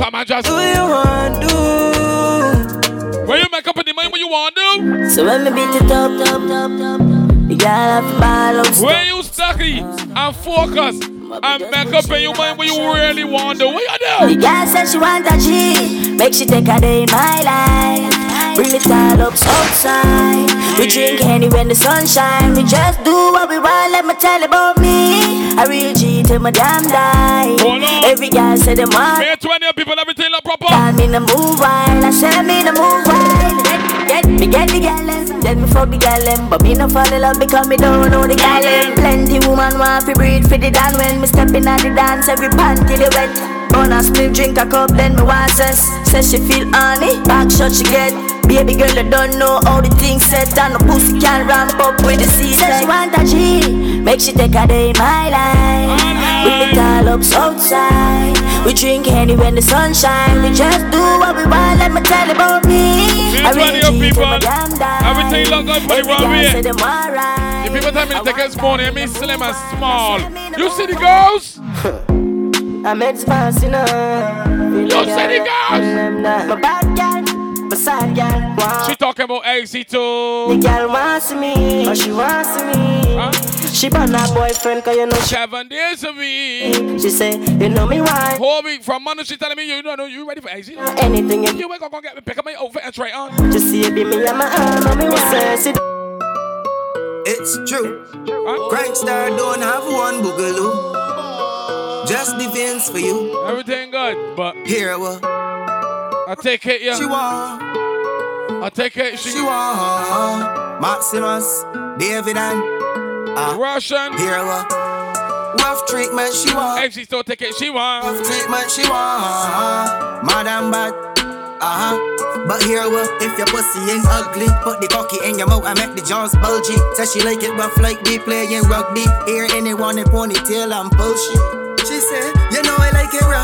Come on, just Do you want do? when you make up in the mind what you want to do. So when me beat it up, up, up, up, the girl have to ball out. When you stucky and focus and make up in your mind when you really want to do. What you The do? girl said she want a G, make she take a day in my life. Bring it all up outside. We drink honey when the sun shine. We just do what we want. Let me tell you about me. I real G till my damn die. Hold. Every girl said them want. May 20 people, everything look proper. Tell me the move wild. I said me the move wild. Get, get me get the gal them, then me fuck the gal them. But me no fall in love because me don't know the gal them. Plenty woman want to breathe for the dan when me step in at the dance. Every panty they wet. Wanna split, drink a cup, then me want cess. Says she feel honey, back shot she get. Baby girl, I don't know how the things set And the pussy can ramp up with the season Says she want a G, make she take a day in my life We it all up outside We drink honey when the sun shine We just do what we want, let me tell you about me I really of G people, till my damn die everything look good for the Every one girl way. say them alright The people tell me to take a spoon, I mean slim and small. You see the girls? I'm expensive enough You see the girls? My bad girl, my sad girl wow. She talking about AC The girl wants me, but she wants me. Huh? She bought her boyfriend, cause you know she. Seven days a week. She say, you know me why? Whole week from Monday, she telling me you don't know you ready for AC. Anything you You ain't gonna go get me, pick up my outfit and try on. just see it be me and my arm, and me was say. It's true. Crankstar don't have one boogaloo. Just defense for you. Everything good, but Here what I take it, yeah. she want. I take it, she, She want. Maximus, David and uh, Russian. here what rough treatment she want. AC still take it, she want. Rough treatment she want. Madam bad. Uh-huh. But here what if your pussy ain't ugly Put the cocky in your mouth and make the jaws bulgy Says she like it rough like we playing rugby Hear anyone in ponytail and bullshit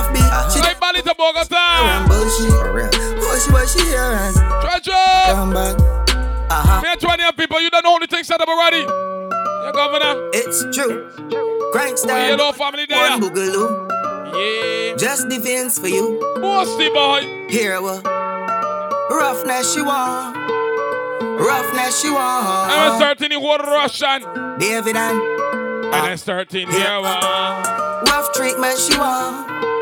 I like it rough She Right, Bali to Bogota. and bullshit What she what she hearing Treasure. Come back Uh-huh Me and 20 of people, you don't know the things set up already. You governor. It's true My Crankstar yellow family there. One boogaloo Yeah. Just defense for you Bossy boy. Here what Roughness she want Roughness she want I'm starting in what Russian. David and And then 13 uh, here. one. Rough treatment she want And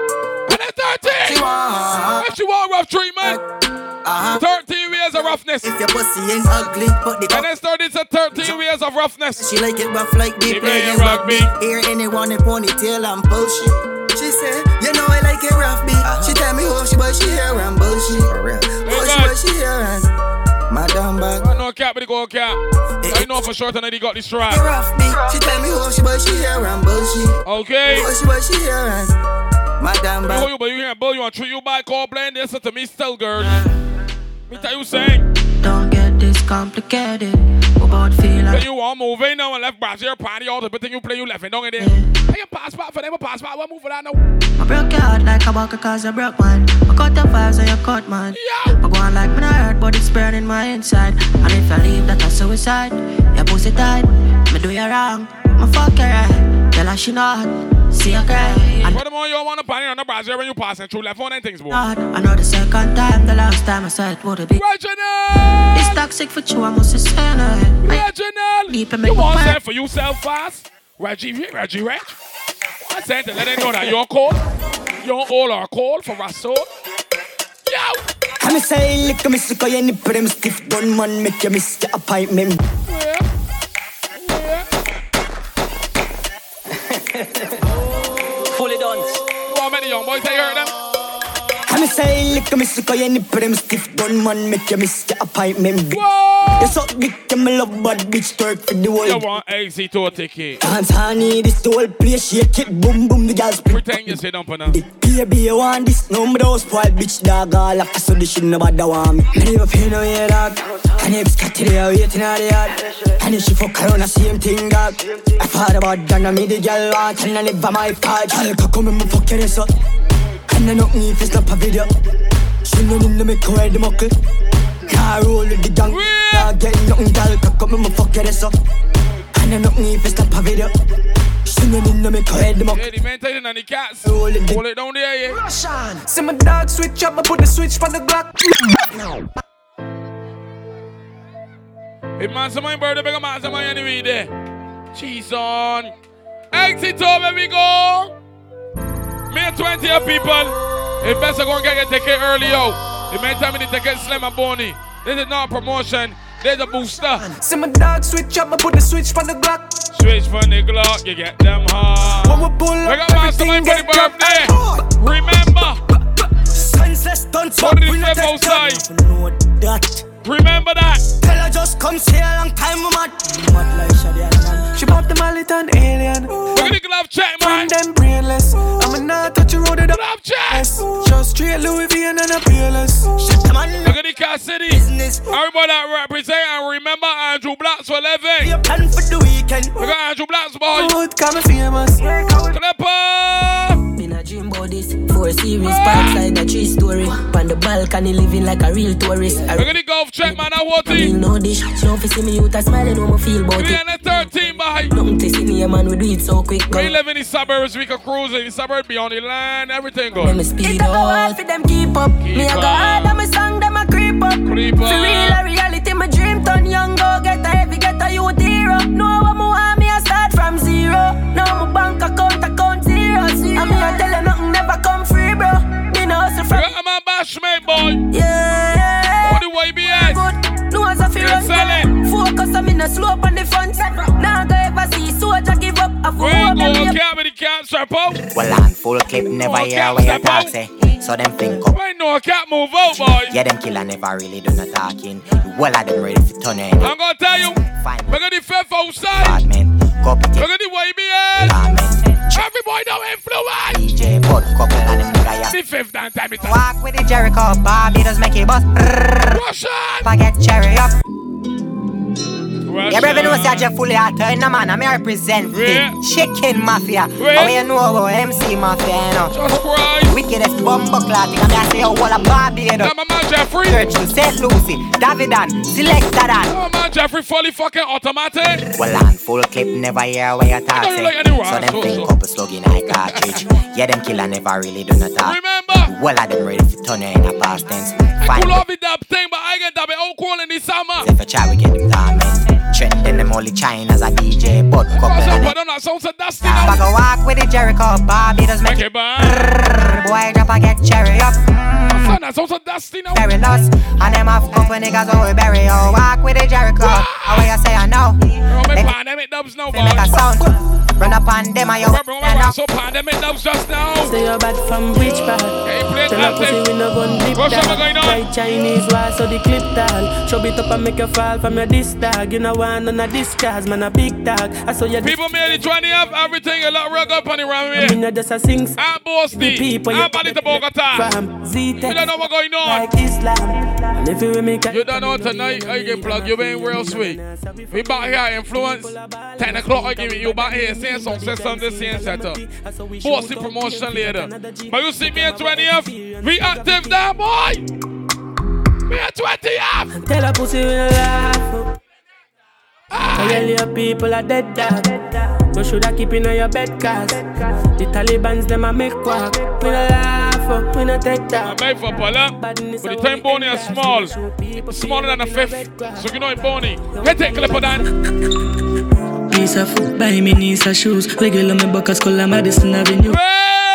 13. She want If she want rough treatment, Uh-huh 13 ways of roughness. If your pussy ain't ugly Put the And then 13 to 13 ways of roughness. She like it rough like She playing rugby. Hear anyone in ponytail and bullshit She said, you know I like it rough B She tell me who she but she hear and bullshit Who she but she hear and Madam bad I know cap, but he go cap. I know for sure tonight he got the strap. It rough B She tell me who she but she hear and bullshit Okay. Who she but she hear and Madam You, bad you, but you can't bull you want treat you by call blend this to me still girl. Me tell you saying. Don't get this complicated. About feel When like you want moving now and left Brazil party all the thing you play you left and down in there. Hey, you pass back for them, a pass back. What move for that now? I broke your heart like I broke a walker cause I broke man. I cut the vibes and you cut man. Yeah. I go on like me not hurt, but it's burning my inside. And if I leave, that a suicide. Your pussy tight, me do you wrong. Me fuck you right, tell her she not. See you cry. And Furthermore, you want to party on the Brazil when you passing through left on and things, boy. God, I know the second time, the last time I said it would be. Reginald! It's toxic for you, I must say no. Reginald! Deep and You want to say for yourself fast? Reggie, Reggie, Reg. I said to let them know that you're cold. You're all are cold for our soul. Yo! I'm say lick me sick of any prim stiff gun man make you miss your appointment. Fully How many young boys, they heard them? I'm say lick me sick of any prim stiff gun man make you miss your appointment. Whoa! You suck dick and me love bad bitch twerk for the You want Exito ticket. Dance honey, this the whole place shake it, boom boom the girls. Pretend you sit down for now. Baby, you want this? No, me those spoiled bitch dog all like so this shit nobody want me. Me never pay no yeah dog. And ex cat there waiting at the yard. And if she fuck around the same thing dog. I thought about that, now me the girl want and I never my part. Girl, come come and me fuck your ass up. And I know me if it's not a video. She know in the make her head muckle. Car roll with the gang. Nah, get nothing, girl, come and me fuck ass up. And I know me if it's not a video. She know in the make her head muckle. Yeah, the man telling on the cats. Hold it down there, yeah. Russian. See my dog switch up, I put the switch on the Glock. Hey, man, somebody birthday, big man, somebody anyway there. Cheese on. Exit over, we go. May 20 of people. If best go and get your ticket early out. The main time the ticket slim and bony. This is not a promotion. There's a booster. See my dog switch up, I put the switch on the Glock. Switch from the Glock, you get them hard. When we pull up, up, man, somebody for the birthday. Remember. Senseless stunts, did we not take outside? Know that. Remember that. Tell her just come see a long time, we mad. Mad like and man. She bought the mallet and alien. At the glove check, man. Find them brainless. I'm not touch the road of the glove check. Just straight Louis V and then a peerless. Shut the man. Look at the Cat City. Everybody that represent and remember Andrew Blacks for living. Your plan for the weekend. Look at Andrew Blacks, boy. Good, come famous. Clipper. This. Four series, parkside, a tree story. On the balcony, living like a real tourist. I Look at the golf check, man. I want real it. know this. She don't see me with a smile, know me feel about We it. in the 13 by. Nothing to see me, man, we do it so quick. We Go. live in the suburbs, we can cruise in the suburbs, be on the land, everything Let me speed It a hard up. for them keep up. Me a Keep go up. hard and my song them a creep up. Creep For up. real a reality, my dream turn young go get a heavy, get a youth hero. Know what me want, me a start from zero. Now my bank account account zero. And me a tell you nothing never come free, bro. Me no hustle from got a man bashmate, boy. yeah. What the YBS? Good. No as a fear Yes, run sell them. Focus on me no slope on the front. Now go ever see give up. I We ain't them. going me cap with the cap, strap out. Well, on full clip, never hear what you talk say. So them think up. We ain't no cap move out, boy. Yeah, them killer never really do no talking. Well, I them ready for turn in. I'm gonna tell you. Fine. Look at the fifth outside. Bad man, couple Look at the YBS. Every boy know influence. DJ, but couple and them nigga ya. The fifth and time it Walk with the Jericho, Bobby does make it bust. Russian. Forget cherry up. Yeah, brother, know say just fully out no man, I'm representing Yeah. Chicken Mafia. Yeah. Oh, you know about MC Mafia, you know. Jesus Christ. Wickedest bumper clotting, I'm gonna say, oh, what a Barbados. Now my man Jeffrey. Churchill, St. Lucie, Davidan, Selecta Dan. Oh man Jeffrey fully fucking automatic. Well, on full clip, never hear what you talk know you say. like So them so- think so. couple slug in a cartridge. yeah, them killer never really do not talk. Remember. Well, I them ready for turn you in a past tense. I cool off with that thing, but I get that bit out cool in the summer. if a try, we get them torment. Trending them only China's a DJ, but couple Cause of I'm them. put on that sound so dusty a walk with the Jericho, Bobby does make Okay, it. bye. Boy, drop a get cherry up. Son, that sound so dusty now. Very lost. And them off couple niggas who we bury. Oh, walk with the Jericho. How you say I know? Make- pandemic dubs now, They make a sound. Run up on them and you Bro, bro, bro, so pandemic dubs just now. Say you're bad from which part? Hey, play Tell that a pussy thing. we no gun dip What's up, dog. going on? Like Chinese war, so the clip tall. Show it up and make you fall from your disc dog. You know one none of this cause man a big dog. I saw you People made it 20 up, everything a lot rug up on the round here. you just a sing. I'm Bosti. people I'm Bali to Bogota. From Z You don't know what's going on. like Islam. And if you make You don't know tonight, I get plugged. You been real sweet. We back here, influence. 10 o'clock, I give it you back here. Same song, say something, same setup. Bossy promotion later. But you see me at 20th, we active now, boy. Me at 20th. Tell a pussy we no laugh. I yell your people are dead dog. You shoulda keep in your bed cause the Taliban's them a make quack. We no laugh, we no take that. I'm made for Pala, but the time bony is small. Smaller than a fifth. So you know it bony. Hit it, clip of that. Piece of food, buy me knees of shoes. Regular me buckets, call Madison Avenue.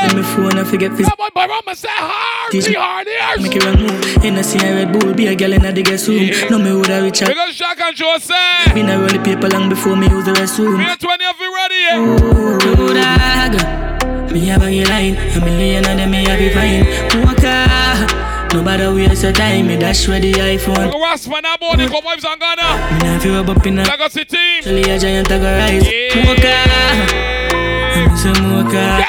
Let me phone, I forget this. Boy, boy, mama say hard, be hard ears. Make it run move. In a see a Red Bull, be a girl in a the guest room. No me woulda reach out. Because Shaq and Jose. Been a roll the paper long before me use the restroom. Me a 20 of you ready, yeah? Ooh, dog. Me have a line, a million of them me have it fine. Walker. Nobody waste your time, me dash with the iPhone. Go ask man about the come vibes on Ghana. Me nah feel rub up in a Legacy team. Actually a giant I go rise. Walker. I'm some walker.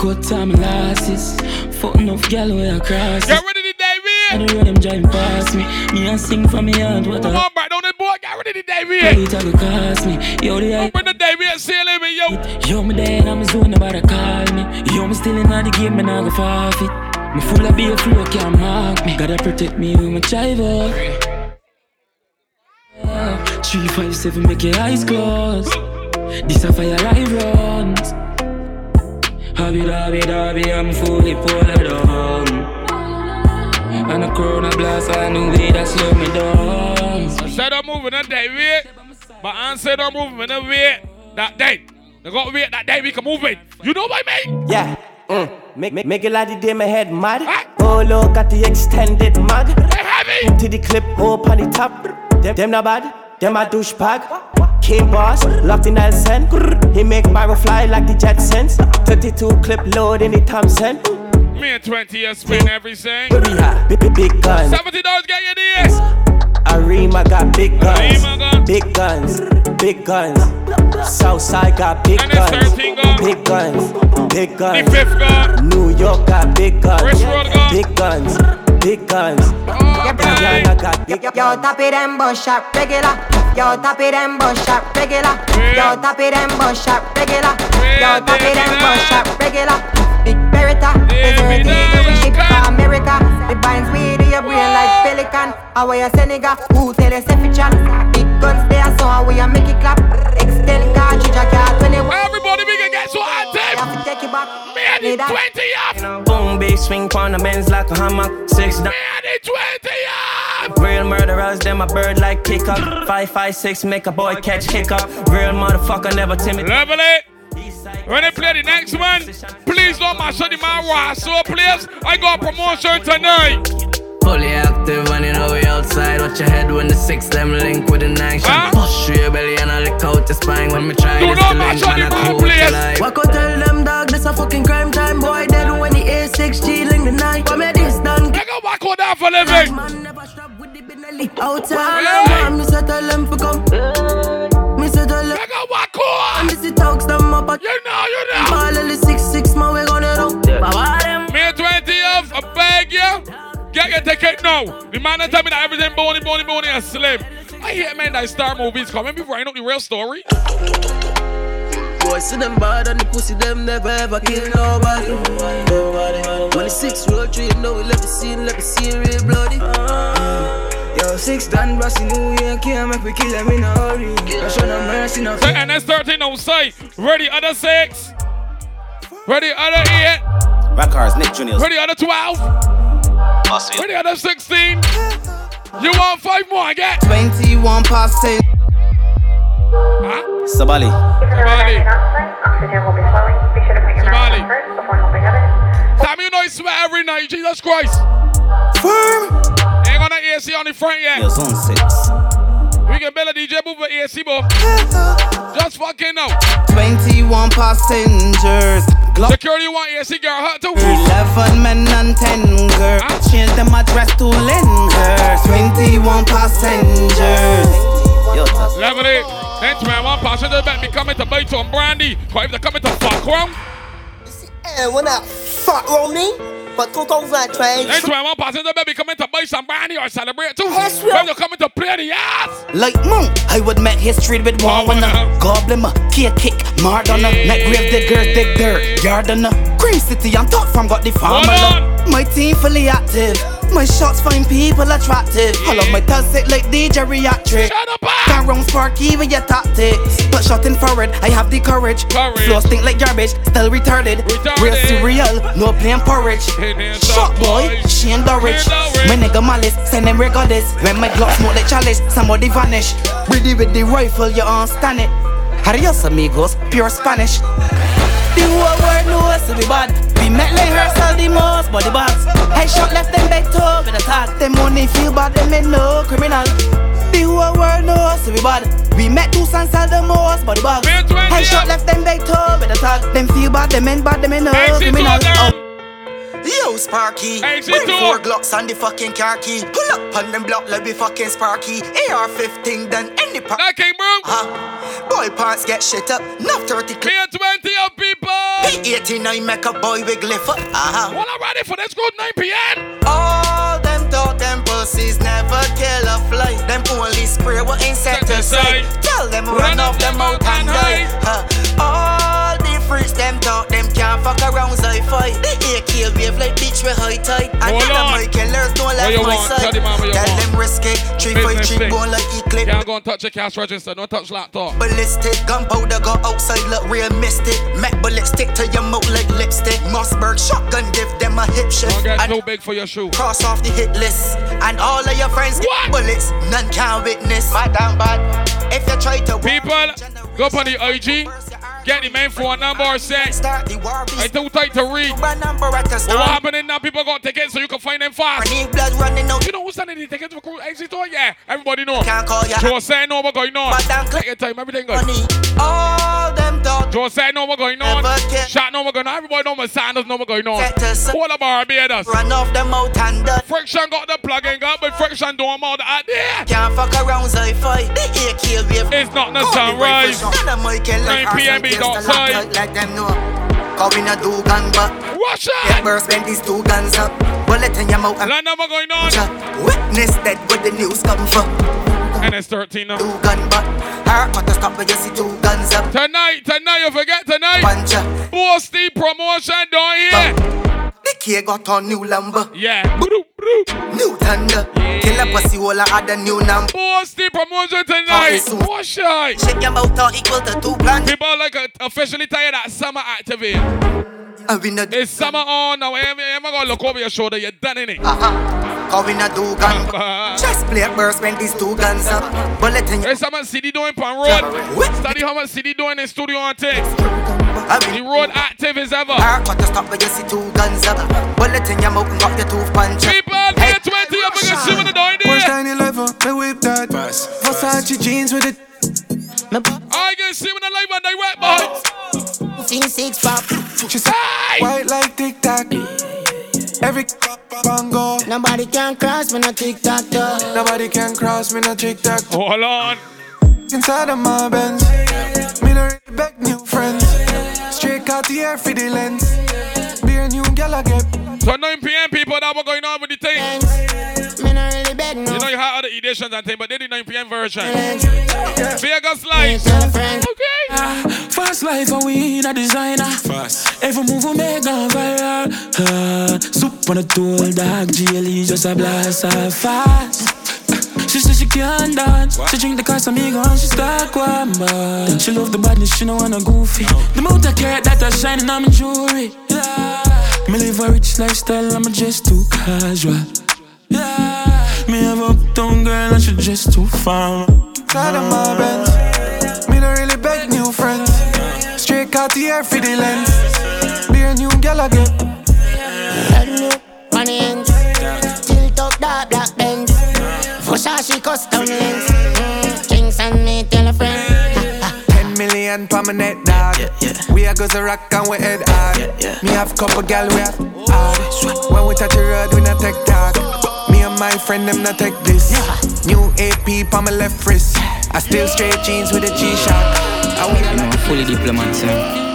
Cut time losses. Fuck enough gal I cross. Get ready the day, I know them driving past me. Me and sing for me heart. What Come a on, back down the board. Get ready the day, Wait, I go cost me. Yo, the Open the day, we sailing me, yo. Yo, me dead, I'm zone, nobody call me. Yo, me still in the game, me nah go forfeit. Me full of beer flow, can't mark me. Gotta protect me with my driver. Three, five, seven, make your eyes close. This a fire I runs. Hobby, dobby, dobby, I'm fully pulled down. And a corona blast, I knew way that slow me down. Said I'm moving that day, wait. But I said I'm moving that wait. That day. They got wait that day we can move it. You know what I mean? Yeah. Mm. Make, make, make it like the day my head mad. Oh, look at the extended mag. Into the clip, up on the top. Them, them not bad, them a douchebag. King boss, locked in Nelson. He make barrel fly like the Jetsons. 32 clip load in the Thompson. Me and 20 years spend everything. Where we at? Big, big, big guns. $70 get you this. Arima got big guns. Big guns. Big guns. Southside got big guns. Big guns. Big guns. New York got big guns. Big guns. Big guns. Guyana got big Yo, tap it and bust shot regular. Yo, tap it and bust shot regular. Yo, tap it and bust shot regular. Yo, tap it and bust shot regular. Big Beretta, everything we ship for America. The binds weed in your brain like pelican. How you Senegal? Who tell us if Big guns there, so we a make it clap. Extend cartridge, I got 21. Everybody, we can get so hot, Have to take it back. Me and the 20 off. Boom, big swing on the Benz like a hammer. Six down. Me and the 20 off. Real murderers, them a bird like kick up. Five, five, six, make a boy catch kick up. Real motherfucker, never timid. Level it. When they play the next one, please don't mash up the man watch. So please, I got promotion tonight. Fully active and you know we outside. Watch your head when the six them link with the nine. Shot push through your belly and I lick out your spine. When me try Do this not mash link up man the I man, cool please. till I Walk out tell them dog this a fucking crime time boy dead when the A6G link the night. But me this done. They go back on that for living. Outside yeah. me say tell them to come. Me say tell them. They go back on. And this it talks them up. You know, you know. All of the six six man we gonna do. Baba them. May 20th, I beg you. Get your ticket now. The man that tell me that everything bony, bony, bony is slim. I hate men that star movies coming before I know the real story. Boy, see them bad and the pussy them never ever kill nobody. Nobody. When the six roll through, you know we left the scene, left the scene real bloody. Yo, six done, bossy New Year, can't make we kill them in a hurry. I show no mercy, no Say NS13 on site. Ready, other six. Ready, other eight. Records, Nick Jr. Ready, other 12. Ready, other 16. You want five more, I get? 21 past 10. Huh? Sabali. Somali. Somali. Sam, you know you sweat every night, Jesus Christ. Firm. Ain't gonna AC on the front yet. Your zone six. We can build a DJ booth with AC, bro. Just fucking know. 21 passengers. Glock Security want AC, girl, hot too. 11 men and 10 girls. Change them address to Linders. 21 passengers. Yo, touch. Level it. Next man, one passenger bet me coming to buy some brandy. Cause if they coming to fuck around. Eh, when I fuck on me, but go go that train. Next man, one passenger bet me coming to buy some brandy or celebrate too. If they coming to play the ass. Like moon, I would make history with oh, one when a goblin, a key kick, Mardonna, make grave diggers dig dirt, yard on a Green City, I'm top from got the farmer. My team fully active, My shots find people attractive. I love my it like DJ Reactric. Up, Can't round spark even your tactics. But shot in forward, I have the courage. Courage. Flow stink like garbage, still retarded. Retarded. Real cereal, no plain porridge. Shot boy, Shane Dorridge. My nigga malice, send them regardless. When my Glock smoke like chalice, somebody vanish. Ready with the rifle, you understand it. Adios amigos, pure Spanish. The whole world knows we bad. We met like rehearsal the most body bags. Headshot left them back toe with a tag. Them money feel bad, them ain't no criminal. The whole world knows we bad. We met two sons sell the most body bags. Headshot left them back toe with a tag. Them feel bad, them ain't bad, them ain't no criminal. Oh. Yo, Sparky. Bring four Glocks on the fucking car key. Pull up on them block like we fucking Sparky. AR-15 done any part. That king, bro. Huh? Boy parts get shit up. Not 30 clip. 20 of people. P89 make a boy wiggle foot. Uh-huh. Well, I'm ready for this good 9 p.m. All them thought them pussies never kill a fly. Them only spray what insecticide. Tell them run, off them mouth and die. Huh? All the freaks them thought fuck around sci-fi. The AK wave like bitch with high tide. And Hold none of on. my killers don't What left you my want? side. Tell the man what you Tell want. them risky. Three five Business three thing. bone like E-clip. Can't go and touch your cash register. Don't touch laptop. Ballistic gunpowder go outside look real mystic. Mac bullet stick to your mouth like lipstick. Mossberg shotgun give them a hip shift. Don't get And too big for your shoe. cross off the hit list. And all of your friends get bullets. None can witness. My damn bad. If you try to People, go on the IG. Get the main phone number or set. I too tight to read. number But what happening now? People got tickets so you can find them fast. need blood running out. You know who's sending the tickets for Cruise Exit Tour? Yeah, everybody know. Can't call ya. Joe said know what going on. Take your time, everything good. All dogs. Joe said know what going on. Shot know what going on. Everybody know my Sanders know what going on. All of Barbados. Run off the mouth and the Friction got the plug-in got, but Friction doing all the idea. Can't fuck around sci-fi. The AK wave. It's not the sunrise. None of my kill like 9 p.m. be outside. Like them know. Cause we not do gun Watch out. Yeah, burst when these two guns up. Bullet in your mouth and Land number going on. Witness that where the news come from. And it's 13 now. Two gun but Her got to stop when you see two guns up. Tonight, tonight, you forget tonight. Punch up. Boasty promotion down here. The K got on new lumber. Yeah. New thunder. Kill a pussy wall add a new number. Boasty promotion tonight. Wash out. Shake your mouth out equal to two guns. People like uh, officially tired that summer activate. And we not It's summer on now. I'm, I'm gonna look over your shoulder. You're done in it. Uh-huh. Cause we not do gun but ah. Just play a burst when these two guns up. Bullet in your There's how much CD doing pan road. Study how much CD doing in studio on things. The road active as ever. Her got to stop when you see two guns up. Bullet in your mouth and got your tooth punch. People, hey, 20 can cross me no tic tac toe. Nobody can cross me no tic tac. Hold on. Inside of my Benz. Me no really beg new friends. Straight out the air for the lens. Beer new gal I get. So 9 p.m. people, that what going on with had other editions and things, but they did 9 p.m. version. Vegas Lights. Okay. Fast life and we in a designer. Fast. Every move we make gone viral. Uh, soup on a tool, dog. GLE just a blast off fast. She said she can't dance. She drink the Casamigo and she start one Then she love the badness, she no wanna goofy. The mouth I carrot that are shining on my jewelry. Yeah. Me live a rich lifestyle, I'm just too casual. Yeah. Me have uptown girl and she just too fine. Inside of my Benz. Me no really beg new friends. Straight out the air for the lens. Beer new gal I get. Red milk, money ends. Tilt up that black Benz. Versace custom lens. Mm, Kings and me tell a friend. 10 million pa my net dog. We a go to rock and we head hard. Me have couple gal we have hard. When we touch the road, we not take dog. Me and my friend them not take this. New AP on my left wrist. I still straight jeans with a G-Shock. I You know, fully diplomat, yeah.